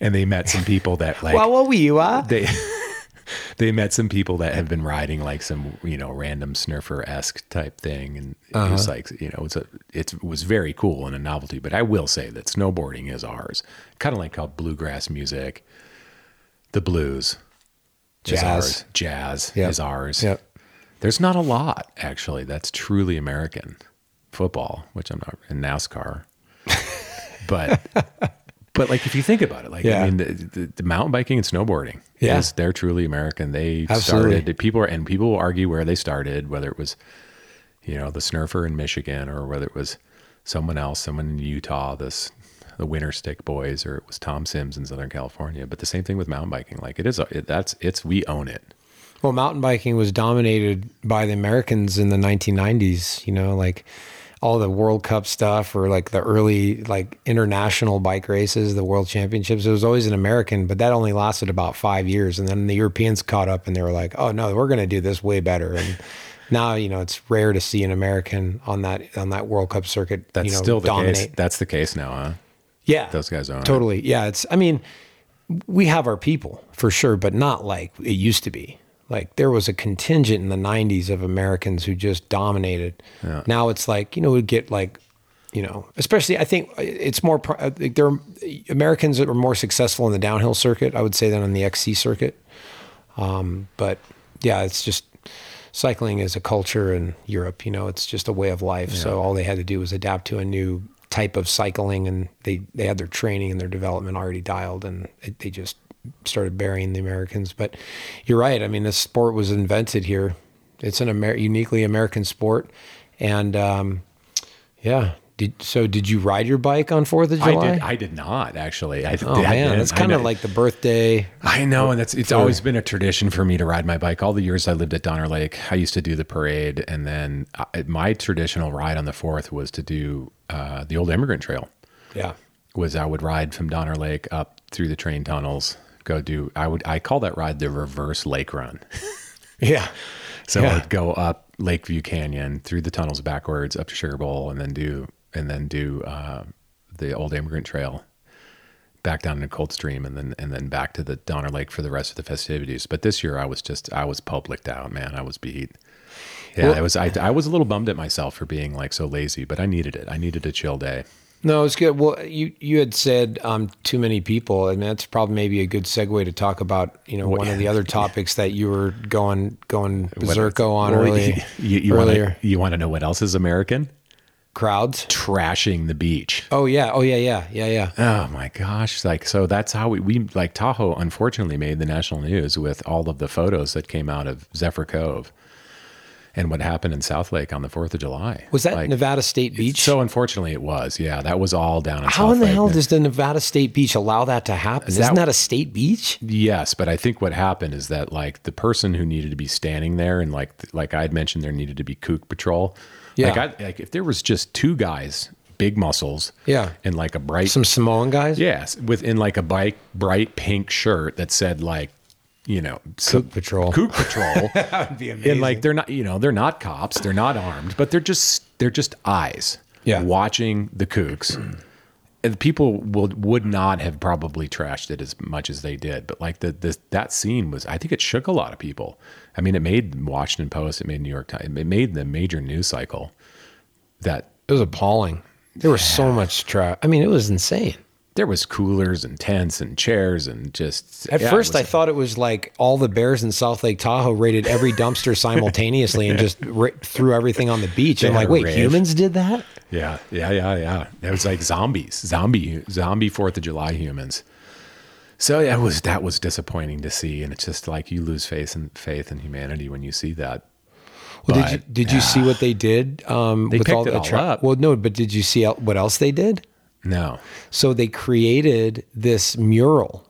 and they met some people that like. well, what were you? Uh? They they met some people that have been riding like some you know random snurfer esque type thing, and it uh-huh. was like you know it's a it was very cool and a novelty. But I will say that snowboarding is ours, kind of like how bluegrass music, the blues, jazz, jazz yep. is ours. Yep. There's not a lot actually that's truly American football, which I'm not in NASCAR, but but like if you think about it, like yeah. I mean, the, the, the, mountain biking and snowboarding, yeah, is, they're truly American. They Absolutely. started. People are, and people will argue where they started, whether it was you know the snurfer in Michigan or whether it was someone else, someone in Utah, this the Winter Stick Boys, or it was Tom Sims in Southern California. But the same thing with mountain biking. Like it is, it, that's it's we own it. Well, mountain biking was dominated by the Americans in the 1990s. You know, like all the World Cup stuff or like the early like international bike races, the World Championships. It was always an American, but that only lasted about five years, and then the Europeans caught up and they were like, "Oh no, we're going to do this way better." And now you know it's rare to see an American on that on that World Cup circuit. That's you know, still the dominate. case. That's the case now, huh? Yeah, those guys are totally. Yeah, it's. I mean, we have our people for sure, but not like it used to be. Like there was a contingent in the 90s of Americans who just dominated. Yeah. Now it's like, you know, we get like, you know, especially I think it's more, there are Americans that are more successful in the downhill circuit, I would say, than on the XC circuit. Um, but yeah, it's just cycling is a culture in Europe, you know, it's just a way of life. Yeah. So all they had to do was adapt to a new type of cycling and they, they had their training and their development already dialed and it, they just started burying the Americans. But you're right. I mean, this sport was invented here. It's an Amer- uniquely American sport, and um, yeah. Did, so did you ride your bike on Fourth of July? I did. I did not actually. I, oh man, it's kind of like the birthday. I know, and that's it's for, always been a tradition for me to ride my bike. All the years I lived at Donner Lake, I used to do the parade, and then I, my traditional ride on the Fourth was to do uh, the old Immigrant Trail. Yeah, was I would ride from Donner Lake up through the train tunnels go do I would I call that ride the reverse lake run. yeah. So yeah. I'd go up Lakeview Canyon through the tunnels backwards up to Sugar Bowl and then do and then do uh, the old immigrant trail back down to Coldstream and then and then back to the Donner Lake for the rest of the festivities. But this year I was just I was publicked out, man. I was beat. Yeah, well, it was I, I was a little bummed at myself for being like so lazy, but I needed it. I needed a chill day. No, it's good. Well, you you had said um, too many people, and that's probably maybe a good segue to talk about you know one of the other topics that you were going going berserko on well, early, you, you earlier. Wanna, you want to know what else is American? Crowds trashing the beach. Oh yeah, oh yeah, yeah, yeah, yeah. Oh my gosh! Like so, that's how we we like Tahoe. Unfortunately, made the national news with all of the photos that came out of Zephyr Cove and what happened in South Lake on the Fourth of July. Was that like, Nevada State Beach? So unfortunately, it was. Yeah, that was all down in. How South in the Lake. hell does the Nevada State Beach allow that to happen? Is Isn't that, that a state beach? Yes, but I think what happened is that like the person who needed to be standing there, and like like I had mentioned, there needed to be kook patrol. Yeah. Like, I, like if there was just two guys big muscles. Yeah. And like a bright some Samoan guys? Yes. Within like a bright bright pink shirt that said like you know, Kook Patrol. Kook Patrol. that would be amazing. And like they're not, you know, they're not cops, they're not armed, but they're just they're just eyes. Yeah. Watching the kooks. and people would would not have probably trashed it as much as they did, but like the this that scene was, I think it shook a lot of people. I mean, it made Washington Post, it made New York Times, it made the major news cycle. That it was appalling. There was so much trash. I mean, it was insane there was coolers and tents and chairs and just at yeah, first I thought it was like all the bears in South Lake Tahoe raided every dumpster simultaneously and just ra- threw everything on the beach. I'm like, wait, rave. humans did that? Yeah, yeah, yeah, yeah. It was like zombies, zombie, zombie Fourth of July humans. So yeah, it was that was disappointing to see, and it's just like you lose faith in faith in humanity when you see that. Well, but, did you did you see what they did? Um, they with picked all it the all tra- up. Well, no, but did you see what else they did? No. So they created this mural.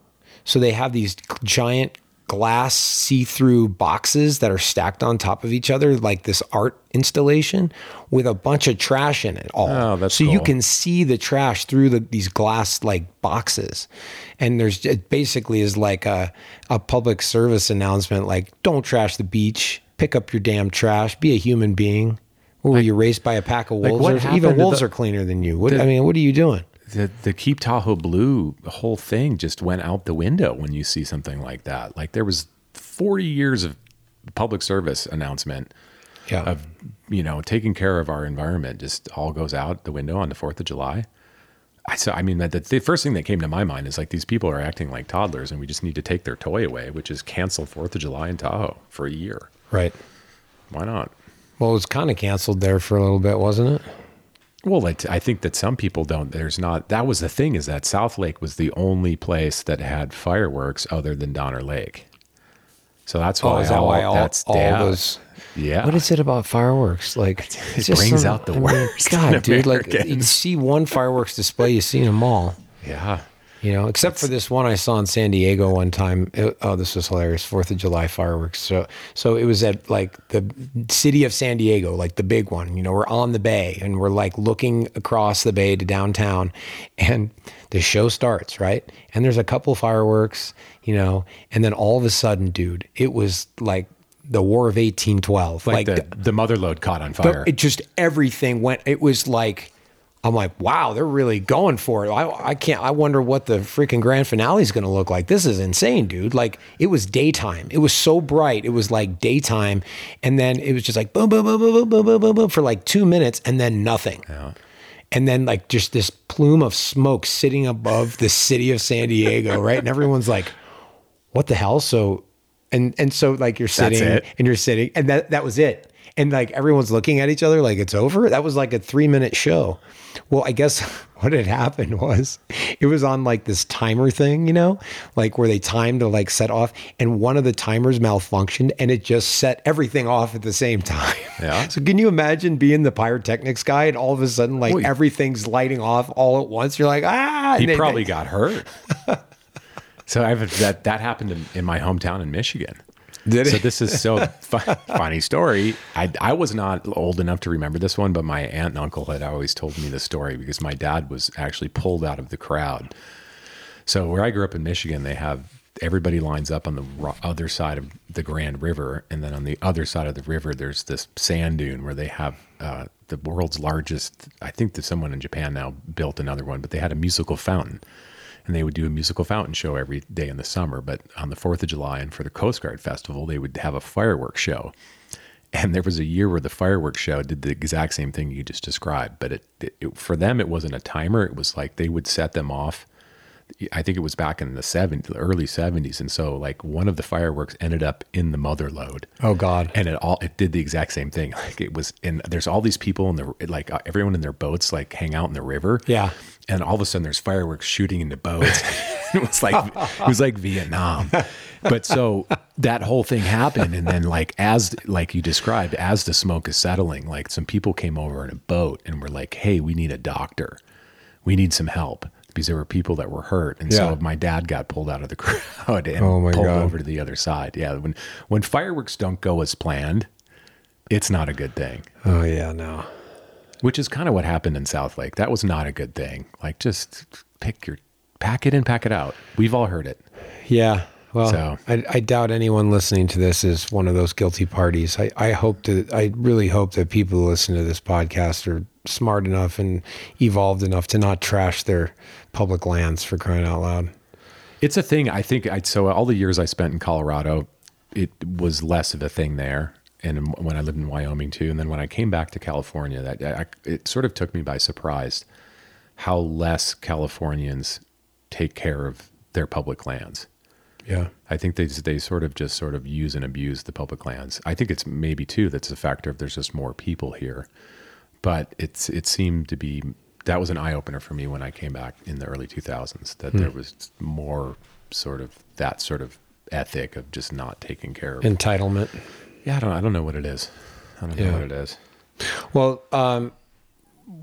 So they have these giant glass see-through boxes that are stacked on top of each other like this art installation with a bunch of trash in it all. Oh, that's so cool. you can see the trash through the, these glass like boxes. And there's it basically is like a a public service announcement like don't trash the beach, pick up your damn trash, be a human being What, were you raised by a pack of wolves? happened Even wolves the- are cleaner than you. What, the- I mean, what are you doing? the the Keep Tahoe Blue whole thing just went out the window when you see something like that. Like there was 40 years of public service announcement Yeah. of you know taking care of our environment just all goes out the window on the 4th of July. I so I mean that the, the first thing that came to my mind is like these people are acting like toddlers and we just need to take their toy away, which is cancel 4th of July in Tahoe for a year. Right. Why not? Well, it was kind of canceled there for a little bit, wasn't it? Well, I, I think that some people don't. There's not. That was the thing is that South Lake was the only place that had fireworks other than Donner Lake. So that's oh, why Oh, is that all, why all- that's all yeah. those- Yeah. What is it about fireworks? Like It brings out the worst in God, dude! Like you see one fireworks display, you see them all. Yeah. You know, except for this one I saw in San Diego one time. It- oh, this was hilarious! Fourth of July fireworks. So, so it was at like the city of San Diego, like the big one. You know, we're on the bay and we're like looking across the bay to downtown, and the show starts right. And there's a couple fireworks, you know, and then all of a sudden, dude, it was like the War of 1812. Like, the, the mother load caught on the- fire. it just everything went. It was like I'm like, wow, they're really going for it. I, I can't. I wonder what the freaking grand finale is going to look like. This is insane, dude. Like it was daytime. It was so bright. It was like daytime, and then it was just like boom, boom, boom, boom, boom, boom, boom, boom, boom for like two minutes, and then nothing. Yeah. And then like just this plume of smoke sitting above the city of San Diego, right? And everyone's like, what the hell? So, and and so like you're sitting and you're sitting, and that that was it. And like everyone's looking at each other like it's over. That was like a three minute show. Well, I guess what had happened was it was on like this timer thing, you know, like where they timed to like set off, and one of the timers malfunctioned and it just set everything off at the same time. Yeah. So can you imagine being the pyrotechnics guy and all of a sudden like Well, everything's lighting off all at once? You're like, ah, he they- probably got hurt. so I've that that happened in, in my hometown in Michigan. Did so it? this is so fu- funny story. I I was not old enough to remember this one, but my aunt and uncle had always told me the story because my dad was actually pulled out of the crowd. So where I grew up in Michigan, they have everybody lines up on the other side of the Grand River, and then on the other side of the river, there's this sand dune where they have uh, the world's largest. I think that someone in Japan now built another one, but they had a musical fountain, and they would do a musical fountain show every day in the summer. But on the Fourth of July and for the Coast Guard Festival, they would have a fireworks show. And there was a year where the fireworks show did the exact same thing you just described, but it, it, it for them it wasn't a timer. It was like they would set them off. I think it was back in the 70s, the early 70s, and so like one of the fireworks ended up in the mother load. Oh God. And it all it did the exact same thing. Like it was in there's all these people in the like uh, everyone in their boats like hang out in the river. Yeah. And all of a sudden there's fireworks shooting into boats. it was like it was like Vietnam. But so that whole thing happened and then like as like you described as the smoke is settling like some people came over in a boat and were like, "Hey, we need a doctor. We need some help." Because there were people that were hurt, and Yeah. so my dad got pulled out of the crowd and Oh, pulled God. over to the other side. Yeah, when when fireworks don't go as planned, it's not a good thing. Oh yeah, no. Which is kind of what happened in South Lake. That was not a good thing. Like just pick your pack it in, pack it out. We've all heard it. Yeah. Well, So- I, I doubt anyone listening to this is one of those guilty parties. I, I hope that I really hope that people who listen to this podcast are smart enough and evolved enough to not trash their public lands for crying out loud. It's a thing. I think I so all the years I spent in Colorado, it was less of a thing there. And when I lived in Wyoming too, and then when I came back to California, that I, it sort of took me by surprise how less Californians take care of their public lands. Yeah. I think they they sort of just sort of use and abuse the public lands. I think it's maybe too that's a factor of there's just more people here, but it's it seemed to be that was an eye opener for me when I came back in the early 2000s that Hmm. there was more sort of that sort of ethic of just not taking care of Entitlement. Yeah, I don't I don't know what it is. I don't know Yeah. what it is. Well, um,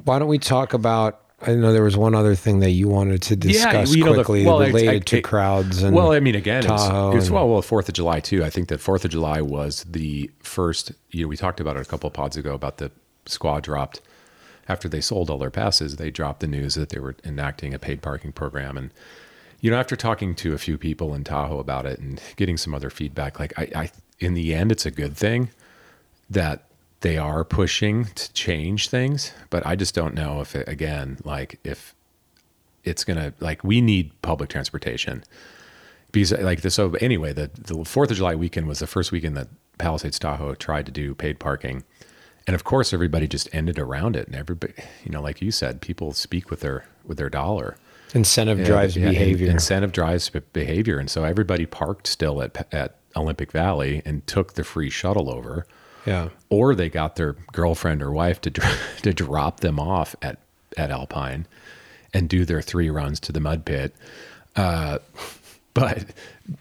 why don't we talk about? I know there was one other thing that you wanted to discuss you know, the- quickly well, related I- to it- crowds and well, I mean, again, it was, Tahoe it was well, well, Fourth of July too. I think that Fourth of July was the first. You know, we talked about it a couple of pods ago about the squad dropped after they sold all their passes. They dropped the news that they were enacting a paid parking program, and you know, after talking to a few people in Tahoe about it and getting some other feedback, like I, I in the end, it's a good thing that they are pushing to change things, but I just don't know if it, again, like if it's gonna like we need public transportation because like this. So anyway, the the Fourth of July weekend was the first weekend that Palisades Tahoe tried to do paid parking, and of course everybody just ended around it, and everybody, you know, like you said, people speak with their with their dollar. Incentive drives yeah, behavior. Incentive drives behavior, and so everybody parked still at at Olympic Valley and took the free shuttle over. Yeah. Or they got their girlfriend or wife to dr- to drop them off at at Alpine and do their three runs to the mud pit. Uh, but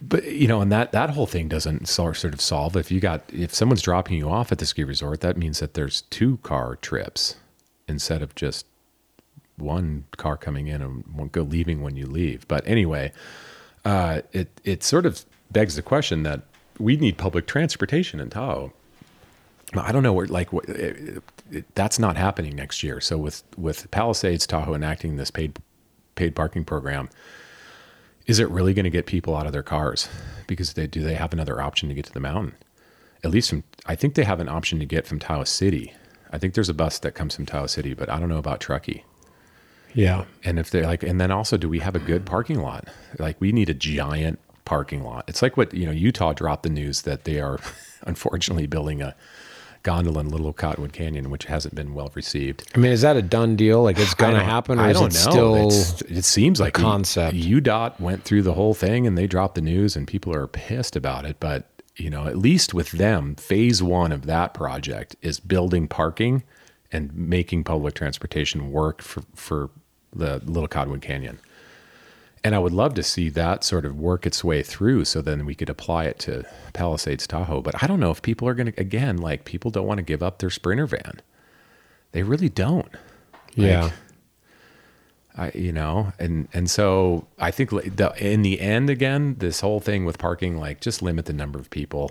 but you know, and that that whole thing doesn't sort of solve if you got if someone's dropping you off at the ski resort, that means that there's two car trips instead of just one car coming in and one go leaving when you leave. But anyway, uh, it it sort of begs the question that we need public transportation in Tahoe. I don't know where like what, it, it, that's not happening next year. So with with Palisades Tahoe enacting this paid paid parking program, is it really going to get people out of their cars? Because they do they have another option to get to the mountain? At least from I think they have an option to get from Tahoe City. I think there's a bus that comes from Tahoe City, but I don't know about Truckee. Yeah. And if they're like, and then also, do we have a good parking lot? Like, we need a giant parking lot. It's like what, you know, Utah dropped the news that they are unfortunately building a gondola in Little Cottonwood Canyon, which hasn't been well received. I mean, is that a done deal? Like it's going to happen, or I don't it know. still? It's- it seems a like concept. UDOT went through the whole thing and they dropped the news, and people are pissed about it. But you know, at least with them, phase one of that project is building parking and making public transportation work for for the Little Cottonwood Canyon. And I would love to see that sort of work its way through so then we could apply it to Palisades Tahoe. But I don't know if people are going to, again, like people don't want to give up their Sprinter van. They really don't. Yeah. I, you know, and, and so I think the, in the end, again, this whole thing with parking, like just limit the number of people,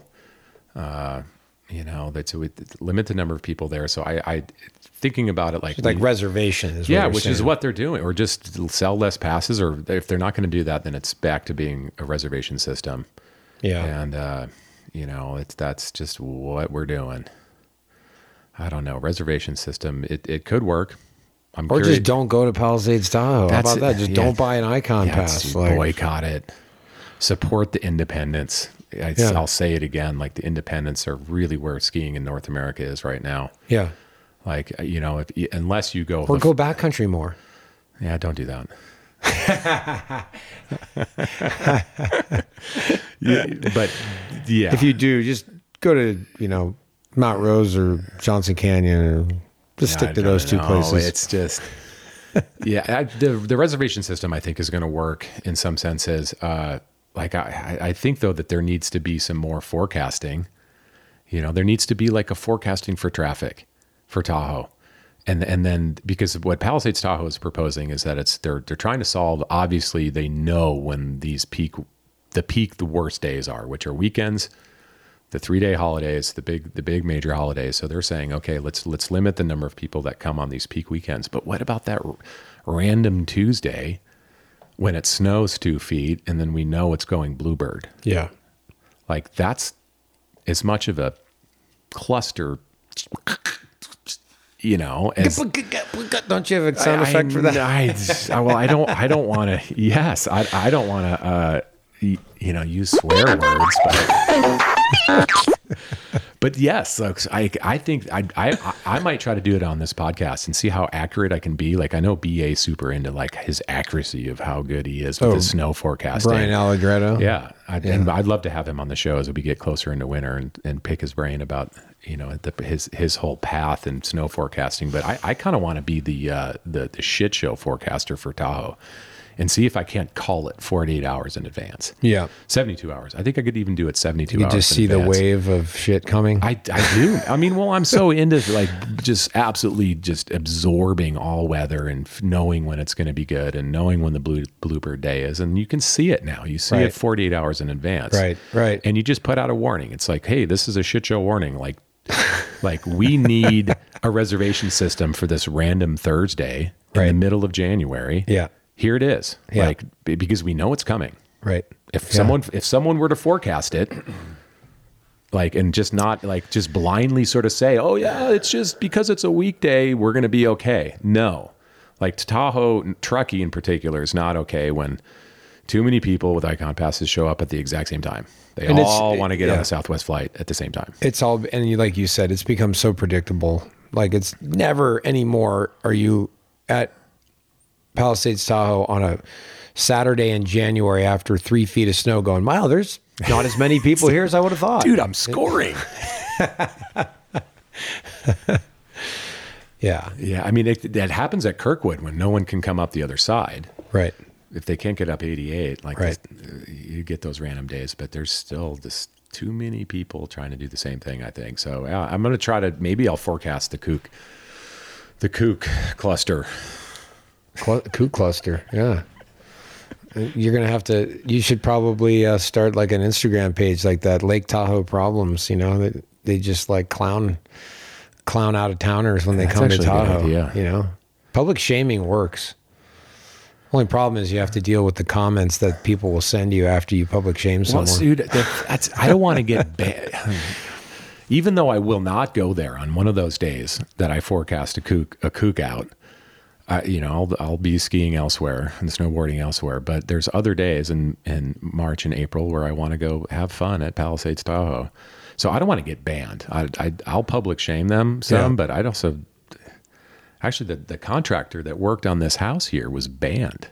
uh, you know, that's a limit the number of people there. So I, I thinking about it like, like we- reservation is what yeah, which is what they're doing, or just sell less passes, or if they're not going to do that, then it's back to being a reservation system. Yeah. and uh, you know, it's that's just what we're doing. I don't know, reservation system. It it could work. I'm Or curious- just don't go to Palisades Tahoe. How about that? Just Yeah. don't buy an Ikon Yeah, pass. Like, boycott it. Support the independents. I, Yeah. I'll say it again. Like the independents are really where skiing in North America is right now. yeah. Like you know, if unless you go Or the- go backcountry more. Yeah, don't do that. yeah, but yeah, If you do, just go to, you know, Mount Rose or Johnson Canyon or just stick to those two know. places. It's just, yeah, I, the the reservation system I think is going to work in some senses. Uh, like I, I think though that there needs to be some more forecasting. You know, there needs to be like a forecasting for traffic for Tahoe. And and then because what Palisades Tahoe is proposing is that it's they're they're trying to solve obviously they know when these peak the peak the worst days are, which are weekends, the three day holidays, the big the big major holidays. So they're saying, okay, let's let's limit the number of people that come on these peak weekends. But what about that r- random Tuesday when it snows two feet and then we know it's going bluebird? yeah. Like that's as much of a cluster, you know. As, Don't you have a sound I- effect for that? I, I- well, I don't. I don't want to. Yes, I. I don't want to. Uh, y- you know, use swear words, but. But yes, I I think I, I I might try to do it on this podcast and see how accurate I can be. Like I know BA super into like his accuracy of how good he is with Oh, his snow forecasting. Bryan Allegretto. Yeah, I'd, Yeah. and I'd love to have him on the show as we get closer into winter and, and pick his brain about you know the, his his whole path and snow forecasting. But I, I kind of want to be the uh, the the shit show forecaster for Tahoe, and see if I can't call it 48 hours in advance. Yeah. 72 hours. I think I could even do it 72 You hours. just in see the wave of shit coming. I, I do. I mean, well, I'm so into like just absolutely just absorbing all weather and f- knowing when it's going to be good and knowing when the blue bluebird day is, and you can see it now. You see Right. it 48 hours in advance, Right, right. And you just put out a warning. It's like, hey, this is a shit show warning. Like, like we need a reservation system for this random Thursday in the middle of January. Yeah. Here it is. Yeah. Like because we know it's coming. right. If Yeah. someone if someone were to forecast it, like and just not like just blindly sort of say oh yeah it's just because it's a weekday we're going to be okay no like tahoe truckee in particular is not okay when too many people with Ikon passes show up at the exact same time they And all want to get on yeah. a southwest flight at the same time It's all, and you, like you said, it's become so predictable. Like it's never anymore. Are you at Palisades Tahoe on a Saturday in January after three feet of snow going, wow, there's not as many people here as I would have thought. dude i'm scoring Yeah. yeah i mean it, that happens at kirkwood when no one can come up the other side Right. if they can't get up 88 like Right. this- you get those random days but there's still just too many people trying to do the same thing i think so yeah, i'm going to try to maybe i'll forecast the kook the kook cluster Cl- cluster. Yeah. You're going to have to, you should probably uh, start like an Instagram page like that Lake Tahoe problems, you know, that they just like clown, clown out of towners when they That's come to actually a good Tahoe. Yeah. You know, public shaming works. Only problem is you have to deal with the comments that people will send you after you public shame well, someone. dude that, that's i don't want to get bad even though i will not go there on one of those days that i forecast a kook a kook out I, you know, I'll, I'll be skiing elsewhere and snowboarding elsewhere, but there's other days in, in March and April where I want to go have fun at Palisades Tahoe. So I don't want to get banned. I, I, I'll public shame them some, Yeah. but I'd also, actually the, the contractor that worked on this house here was banned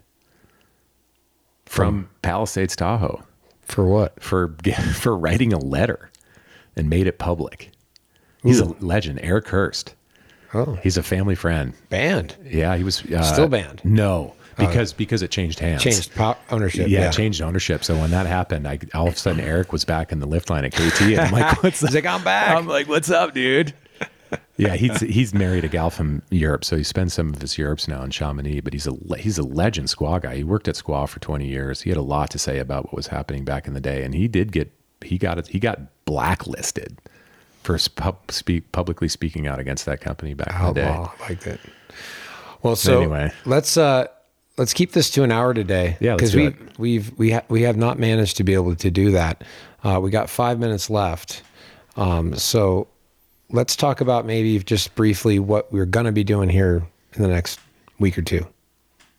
from Palisades Tahoe For what? for, for writing a letter and made it public. He's a legend, Eric Hurst. Oh, He's a family friend. banned. Yeah, he was uh, Still banned? No, because because it changed hands. Changed ownership. Yeah, Yeah. it changed ownership. So when that happened, I all of a sudden Eric was back in the lift line at KT, and I'm like, "What's He's like, I'm back. I'm like, "What's up, dude?" yeah, he's he's married a gal from Europe, so he spends some of his Europes now in Chamonix. But he's a he's a legend squaw guy. He worked at squaw for 20 years. He had a lot to say about what was happening back in the day, and he did get he got it he got blacklisted for pub, speak, publicly speaking out against that company back in the day. I like that. Well, so Anyway. let's uh let's keep this to an hour today. Yeah, because we it. we've we ha- we have not managed to be able to do that. Uh, we got five minutes left, um, so let's talk about maybe just briefly what we're going to be doing here in the next week or two.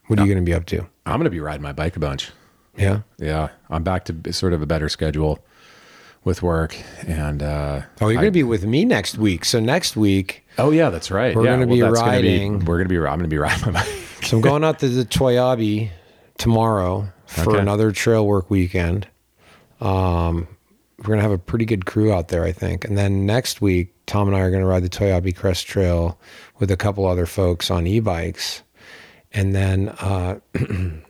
What are you going to be up to? I'm going to be riding my bike a bunch. Yeah. Yeah, I'm back to sort of a better schedule with work, and uh, Oh, you're I- to be with me next week. So next week, Oh yeah, that's right. We're Yeah, gonna be that's gonna riding- we're gonna be. I'm gonna be riding my bike. So I'm going out to the Toiyabe tomorrow for Okay. another trail work weekend. Um, we're gonna have a pretty good crew out there, I think. And then next week, Tom and I are gonna ride the Toiyabe Crest Trail with a couple other folks on e-bikes. And then uh,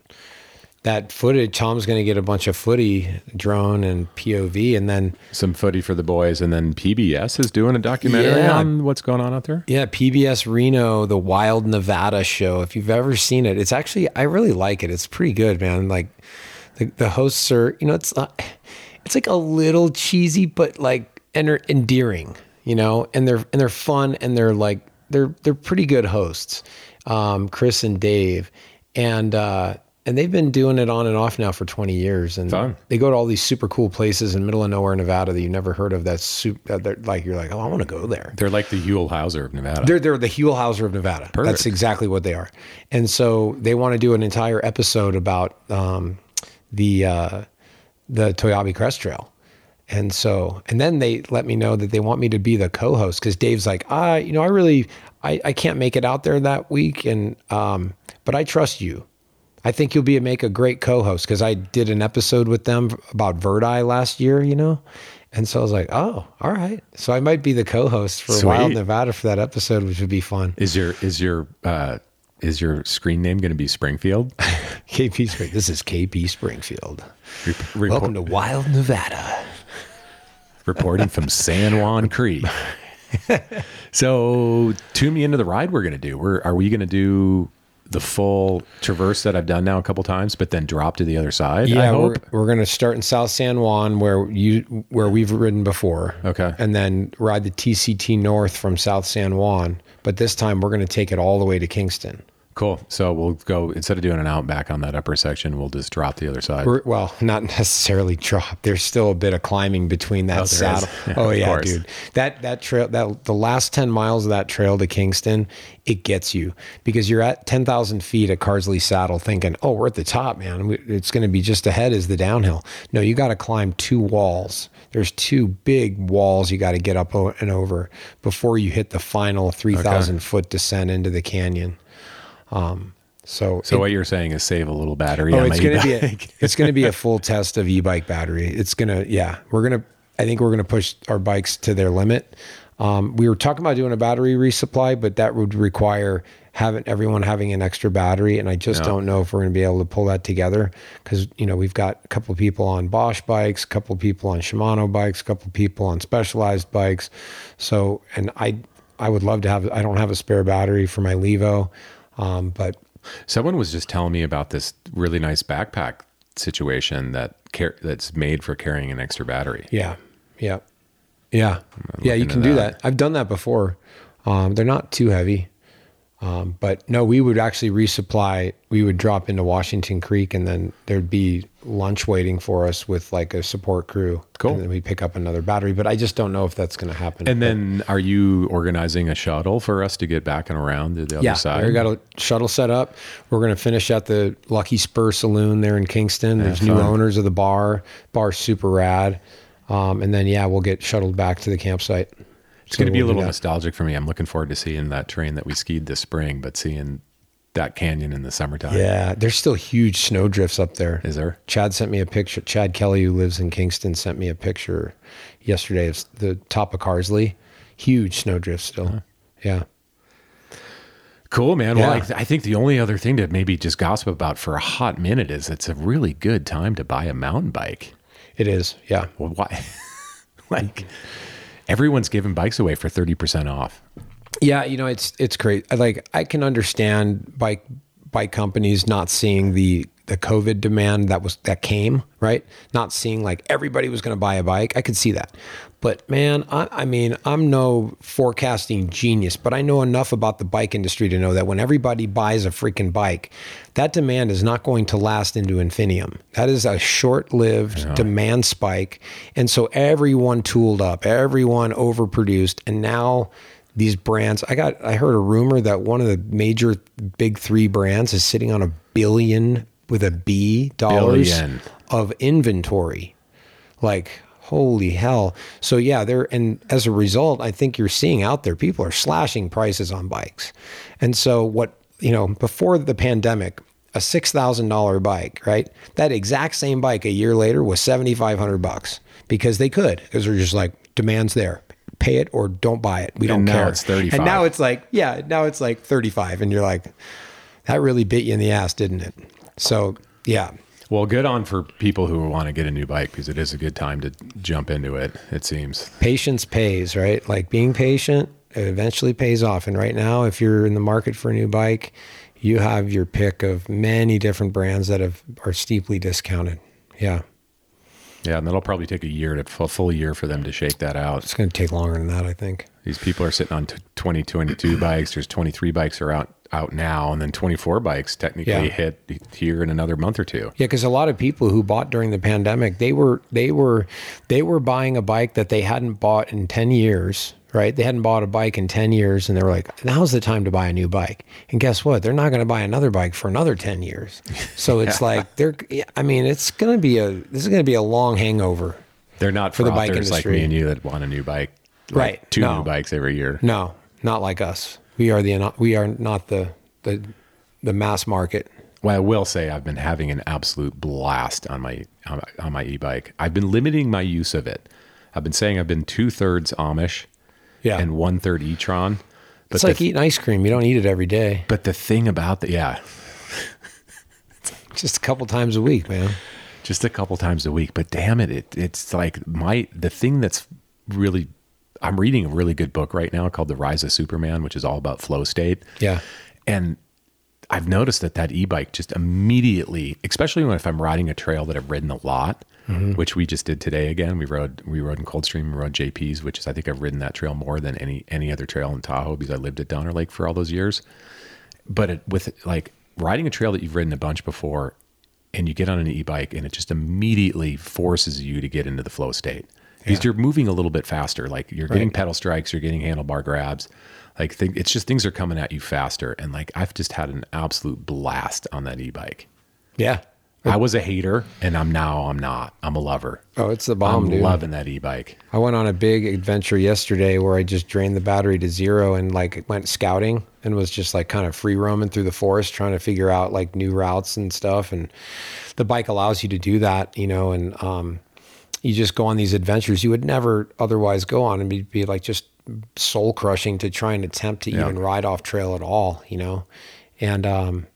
that footage, Tom's gonna get a bunch of footy drone and POV, and then Some footy for the boys, and then PBS is doing a documentary Yeah. on what's going on out there. Yeah, PBS Reno, the Wild Nevada show. If you've ever seen it, it's actually I really like it. It's pretty good, man. Like the the hosts are, you know, it's not, it's like a little cheesy, but like enter, endearing, you know, and they're and they're fun and they're like they're they're pretty good hosts, um, Chris and Dave, and uh, and they've been doing it on and off now for twenty years, and Fun. they go to all these super cool places in middle of nowhere, Nevada that you never heard of. That's super, that they're like you're like, oh, I want to go there. They're like the Huell Howser of Nevada. They're they're the Huell Howser of Nevada. Perfect. That's exactly what they are. And so they want to do an entire episode about um, the uh, the Toiyabe Crest Trail. And so, and then they let me know that they want me to be the co-host because Dave's like, ah, you know, I really, I, I can't make it out there that week, and um, but I trust you. I think you'll be make a great co-host because I did an episode with them about Verdi last year, you know, and so I was like, oh, all right. So I might be the co-host for Wild Nevada for that episode, which would be fun. Is your is your uh, is your screen name going to be Springfield? KP Spring. This is KP Springfield. Re- Welcome to Wild Nevada. reporting from San Juan Creek. so tune me into the ride we're going to do. We're, are we going to do the full traverse that I've done now a couple times, but then drop to the other side? I Yeah, we're, we're going to start in South San Juan where you where we've ridden before. Okay. And then ride the TCT north from South San Juan, but this time we're going to take it all the way to Kingston. Cool. So we'll go instead of doing an out back on that upper section, we'll just drop the other side. We're, well, not necessarily drop. There's still a bit of climbing between that Oh, saddle. Yeah, oh yeah, course. dude. That that trail that the last ten miles of that trail to Kingston, it gets you because you're at ten thousand feet at Carsley Saddle, thinking, "Oh, we're at the top, man. It's going to be just ahead is the downhill." No, you got to climb two walls. There's two big walls you got to get up and over before you hit the final three thousand foot descent into the canyon. Um, so so it- what you're saying is save a little battery. Oh, on it's gonna be a, it's gonna be a full test of e-bike battery. It's gonna yeah, we're gonna I think we're gonna push our bikes to their limit. Um, we were talking about doing a battery resupply, but that would require having everyone having an extra battery, and I just Yeah. don't know if we're gonna be able to pull that together because you know we've got a couple of people on Bosch bikes, a couple of people on Shimano bikes, a couple of people on Specialized bikes. So, and I I would love to have I don't have a spare battery for my Levo, um, but Someone was just telling me about this really nice backpack situation that car- that's made for carrying an extra battery. Yeah. Yeah. Yeah. Yeah, you can do that. that. I've done that before. Um, they're not too heavy. Um, but no, we would actually resupply. We would drop into Washington Creek and then there'd be lunch waiting for us with like a support crew. Cool. And then we pick up another battery. But I just don't know if that's going to happen. And But- then are you organizing a shuttle for us to get back and around to the yeah, other side? Yeah, we got a shuttle set up. We're going to finish at the Lucky Spur Saloon there in Kingston. There's new owners of the bar. Bar super rad. Um, and then yeah, we'll get shuttled back to the campsite. It's going to be a little nostalgic for me. I'm looking forward to seeing that train that we skied this spring, but seeing that canyon in the summertime. Yeah, there's still huge snow drifts up there. Is there? Chad sent me a picture. Chad Kelly, who lives in Kingston, sent me a picture yesterday of the top of Carsley. Huge snow drifts still. Yeah. Cool, man. Well, Yeah. I, I think the only other thing to maybe just gossip about for a hot minute is it's a really good time to buy a mountain bike. It is. Yeah. Well, why? like everyone's giving bikes away for 30% off. Yeah, you know, it's it's great. Like I can understand bike bike companies not seeing the the COVID demand that was that came, right? Not seeing like everybody was going to buy a bike. I could see that. But man, I, I mean, I'm no forecasting genius, but I know enough about the bike industry to know that when everybody buys a freaking bike, that demand is not going to last into infinitum. That is a short-lived demand spike, and so everyone tooled up, everyone overproduced, and now these brands i got i heard a rumor that one of the major big three brands is sitting on a billion with a b dollars Billion. of inventory like holy hell. So yeah there and as a result i think you're seeing out there people are slashing prices on bikes. And so what you know before the pandemic a $6000 bike right? That exact same bike a year later was 7500 bucks because they could. Because they're just like demands there. Pay it or don't buy it. We don't And now care. it's 35. and now it's like yeah now it's like 35 and you're like that really bit you in the ass didn't it? So yeah Well, good on for people who want to get a new bike because it is a good time to jump into it, it seems. patience pays, right? Like being patient it eventually pays off. And right now, if you're in the market for a new bike, you have your pick of many different brands that have are steeply discounted. Yeah, Yeah, and that'll probably take a year to a full year for them to shake that out. it's going to take longer than that, I think. These people are sitting on t- 20, 22 bikes. There's 23 bikes are out out now, and then 24 bikes technically Yeah. hit here in another month or two. Yeah, because a lot of people who bought during the pandemic, they were they were they were buying a bike that they hadn't bought in ten years. Right? They hadn't bought a bike in ten years, and they were like, "Now's the time to buy a new bike." And guess what? They're not going to buy another bike for another ten years. So it's like they're. I mean, it's going to be a. This is going to be a long hangover. They're not For the bike frothers like industry. me and you that want a new bike, like Right, Two no. new bikes every year. No, not like us. We are the we are not the the the mass market. Well, I will say I've been having an absolute blast on my on my, on my e-bike. I've been limiting my use of it. I've been saying I've been two thirds Amish, Yeah. and one third e-tron. But it's like eating ice cream. You don't eat it every day. but the thing about the yeah, Just a couple times a week, man. just a couple times a week. But damn it, it it's like my the thing that's really. I'm reading a really good book right now called The Rise of Superman, which is all about flow state. Yeah. And I've noticed that that e-bike just immediately, especially when if I'm riding a trail that I've ridden a lot, Mm-hmm. which we just did today again. We rode we rode in Coldstream, we rode JP's, which is I think I've ridden that trail more than any any other trail in Tahoe because I lived at Donner Lake for all those years. but it, with like riding a trail that you've ridden a bunch before, and you get on an e-bike, and it just immediately forces you to get into the flow state because Yeah. you're moving a little bit faster. Like you're getting Right. pedal strikes, you're getting handlebar grabs. Like th- it's just things are coming at you faster, and like I've just had an absolute blast on that e-bike. Yeah. I was a hater, and I'm now I'm not. I'm a lover. Oh, it's the bomb, I'm dude. loving that e-bike. I went on a big adventure yesterday where I just drained the battery to zero and like went scouting and was just like kind of free roaming through the forest trying to figure out like new routes and stuff. And the bike allows you to do that, you know, and um, you just go on these adventures you would never otherwise go on and be, be like just soul crushing to try and attempt to Yeah. even ride off trail at all, you know. And um,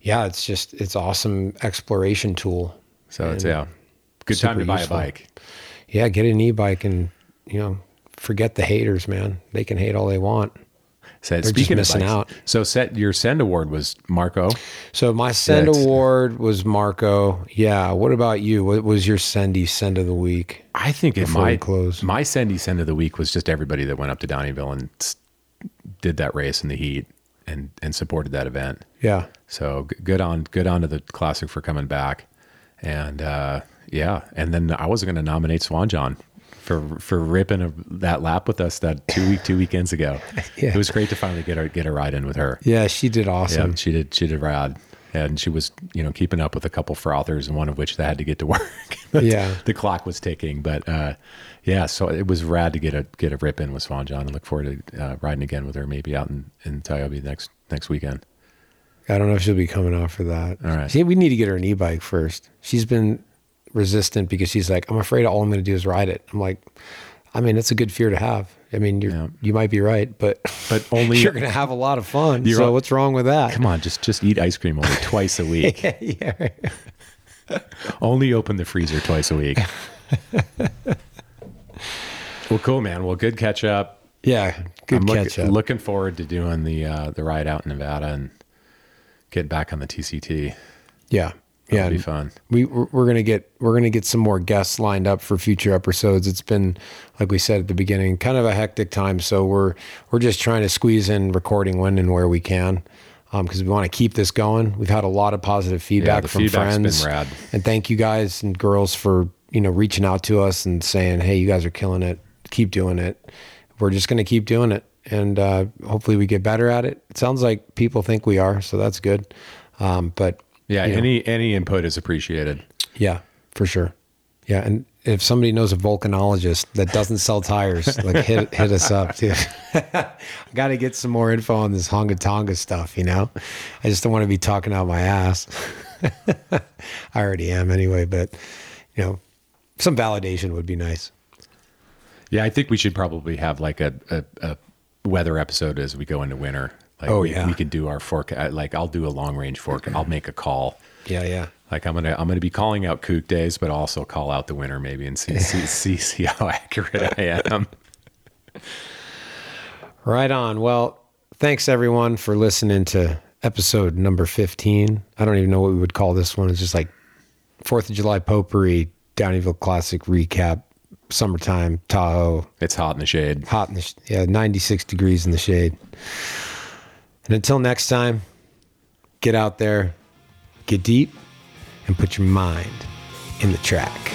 yeah, it's just it's awesome exploration tool. So it's yeah, good time to buy useful. a bike. Yeah, get an e-bike and you know forget the haters, man. They can hate all they want. So They're just speaking of missing bikes, out. So set your send award was Marco. So my send award was Marco. Yeah. What about you? What was your sendy send of the week? I think it my close. my sendy send of the week was just everybody that went up to Downieville and did that race in the heat and and supported that event. Yeah. So good on good on to the classic for coming back, and uh, yeah, and then I wasn't going to nominate Swan John for for ripping a, that lap with us that two week two weekends ago. Yeah. It was great to finally get a get a ride in with her. Yeah, she did awesome. Yeah, she did. She did rad, and she was, you know, keeping up with a couple frothers, and one of which they had to get to work. Yeah. the clock was ticking, but uh, yeah, so it was rad to get a get a rip in with Swan John, and look forward to uh, riding again with her, maybe out in in Toiyabe next next weekend. I don't know if she'll be coming off for that. All right. See, we need to get her an e-bike first. She's been resistant because she's like, I'm afraid all I'm going to do is ride it. I'm like, I mean, it's a good fear to have. I mean, you are you might be right, but But only you're going to have a lot of fun. So what's wrong with that? Come on, just just eat ice cream only twice a week. yeah, only open the freezer twice a week. well, cool, man. Well, good catch up. Yeah, good I'm look- catch up. Looking forward to doing the uh, the ride out in Nevada and get back on the TCT. Yeah. Yeah, That'll be fun. We we're we're gonna get we're gonna get some more guests lined up for future episodes. It's been like we said at the beginning, kind of a hectic time. So we're we're just trying to squeeze in recording when and where we can, because we want to keep this going. We've had a lot of positive feedback the from friends, rad. and thank you guys and girls for you know reaching out to us and saying, hey, you guys are killing it. Keep doing it. We're just gonna keep doing it, and uh, hopefully we get better at it. It sounds like people think we are, so that's good. Um, but Yeah, you know. any any input is appreciated. Yeah, for sure. Yeah, and if somebody knows a volcanologist that doesn't sell tires, like hit hit us up too. I got to get some more info on this Hunga Tonga stuff. You know, I just don't want to be talking out my ass. I already am anyway, but you know, some validation would be nice. Yeah, I think we should probably have like a, a, a weather episode as we go into winter. Like Oh, we, yeah. we could do our forecast. Like I'll do a long range forecast. I'll make a call. Yeah, yeah. Like I'm gonna I'm gonna be calling out kook days, but also call out the winner maybe and see see see, see how accurate I am. Right on. Well, thanks everyone for listening to episode number 15. I don't even know what we would call this one. It's just like 4th of July potpourri, Downieville Classic recap, summertime, Tahoe. It's hot in the shade. Hot in the, sh- yeah, 96 degrees in the shade. And until next time, get out there, get deep, and put your mind in the track.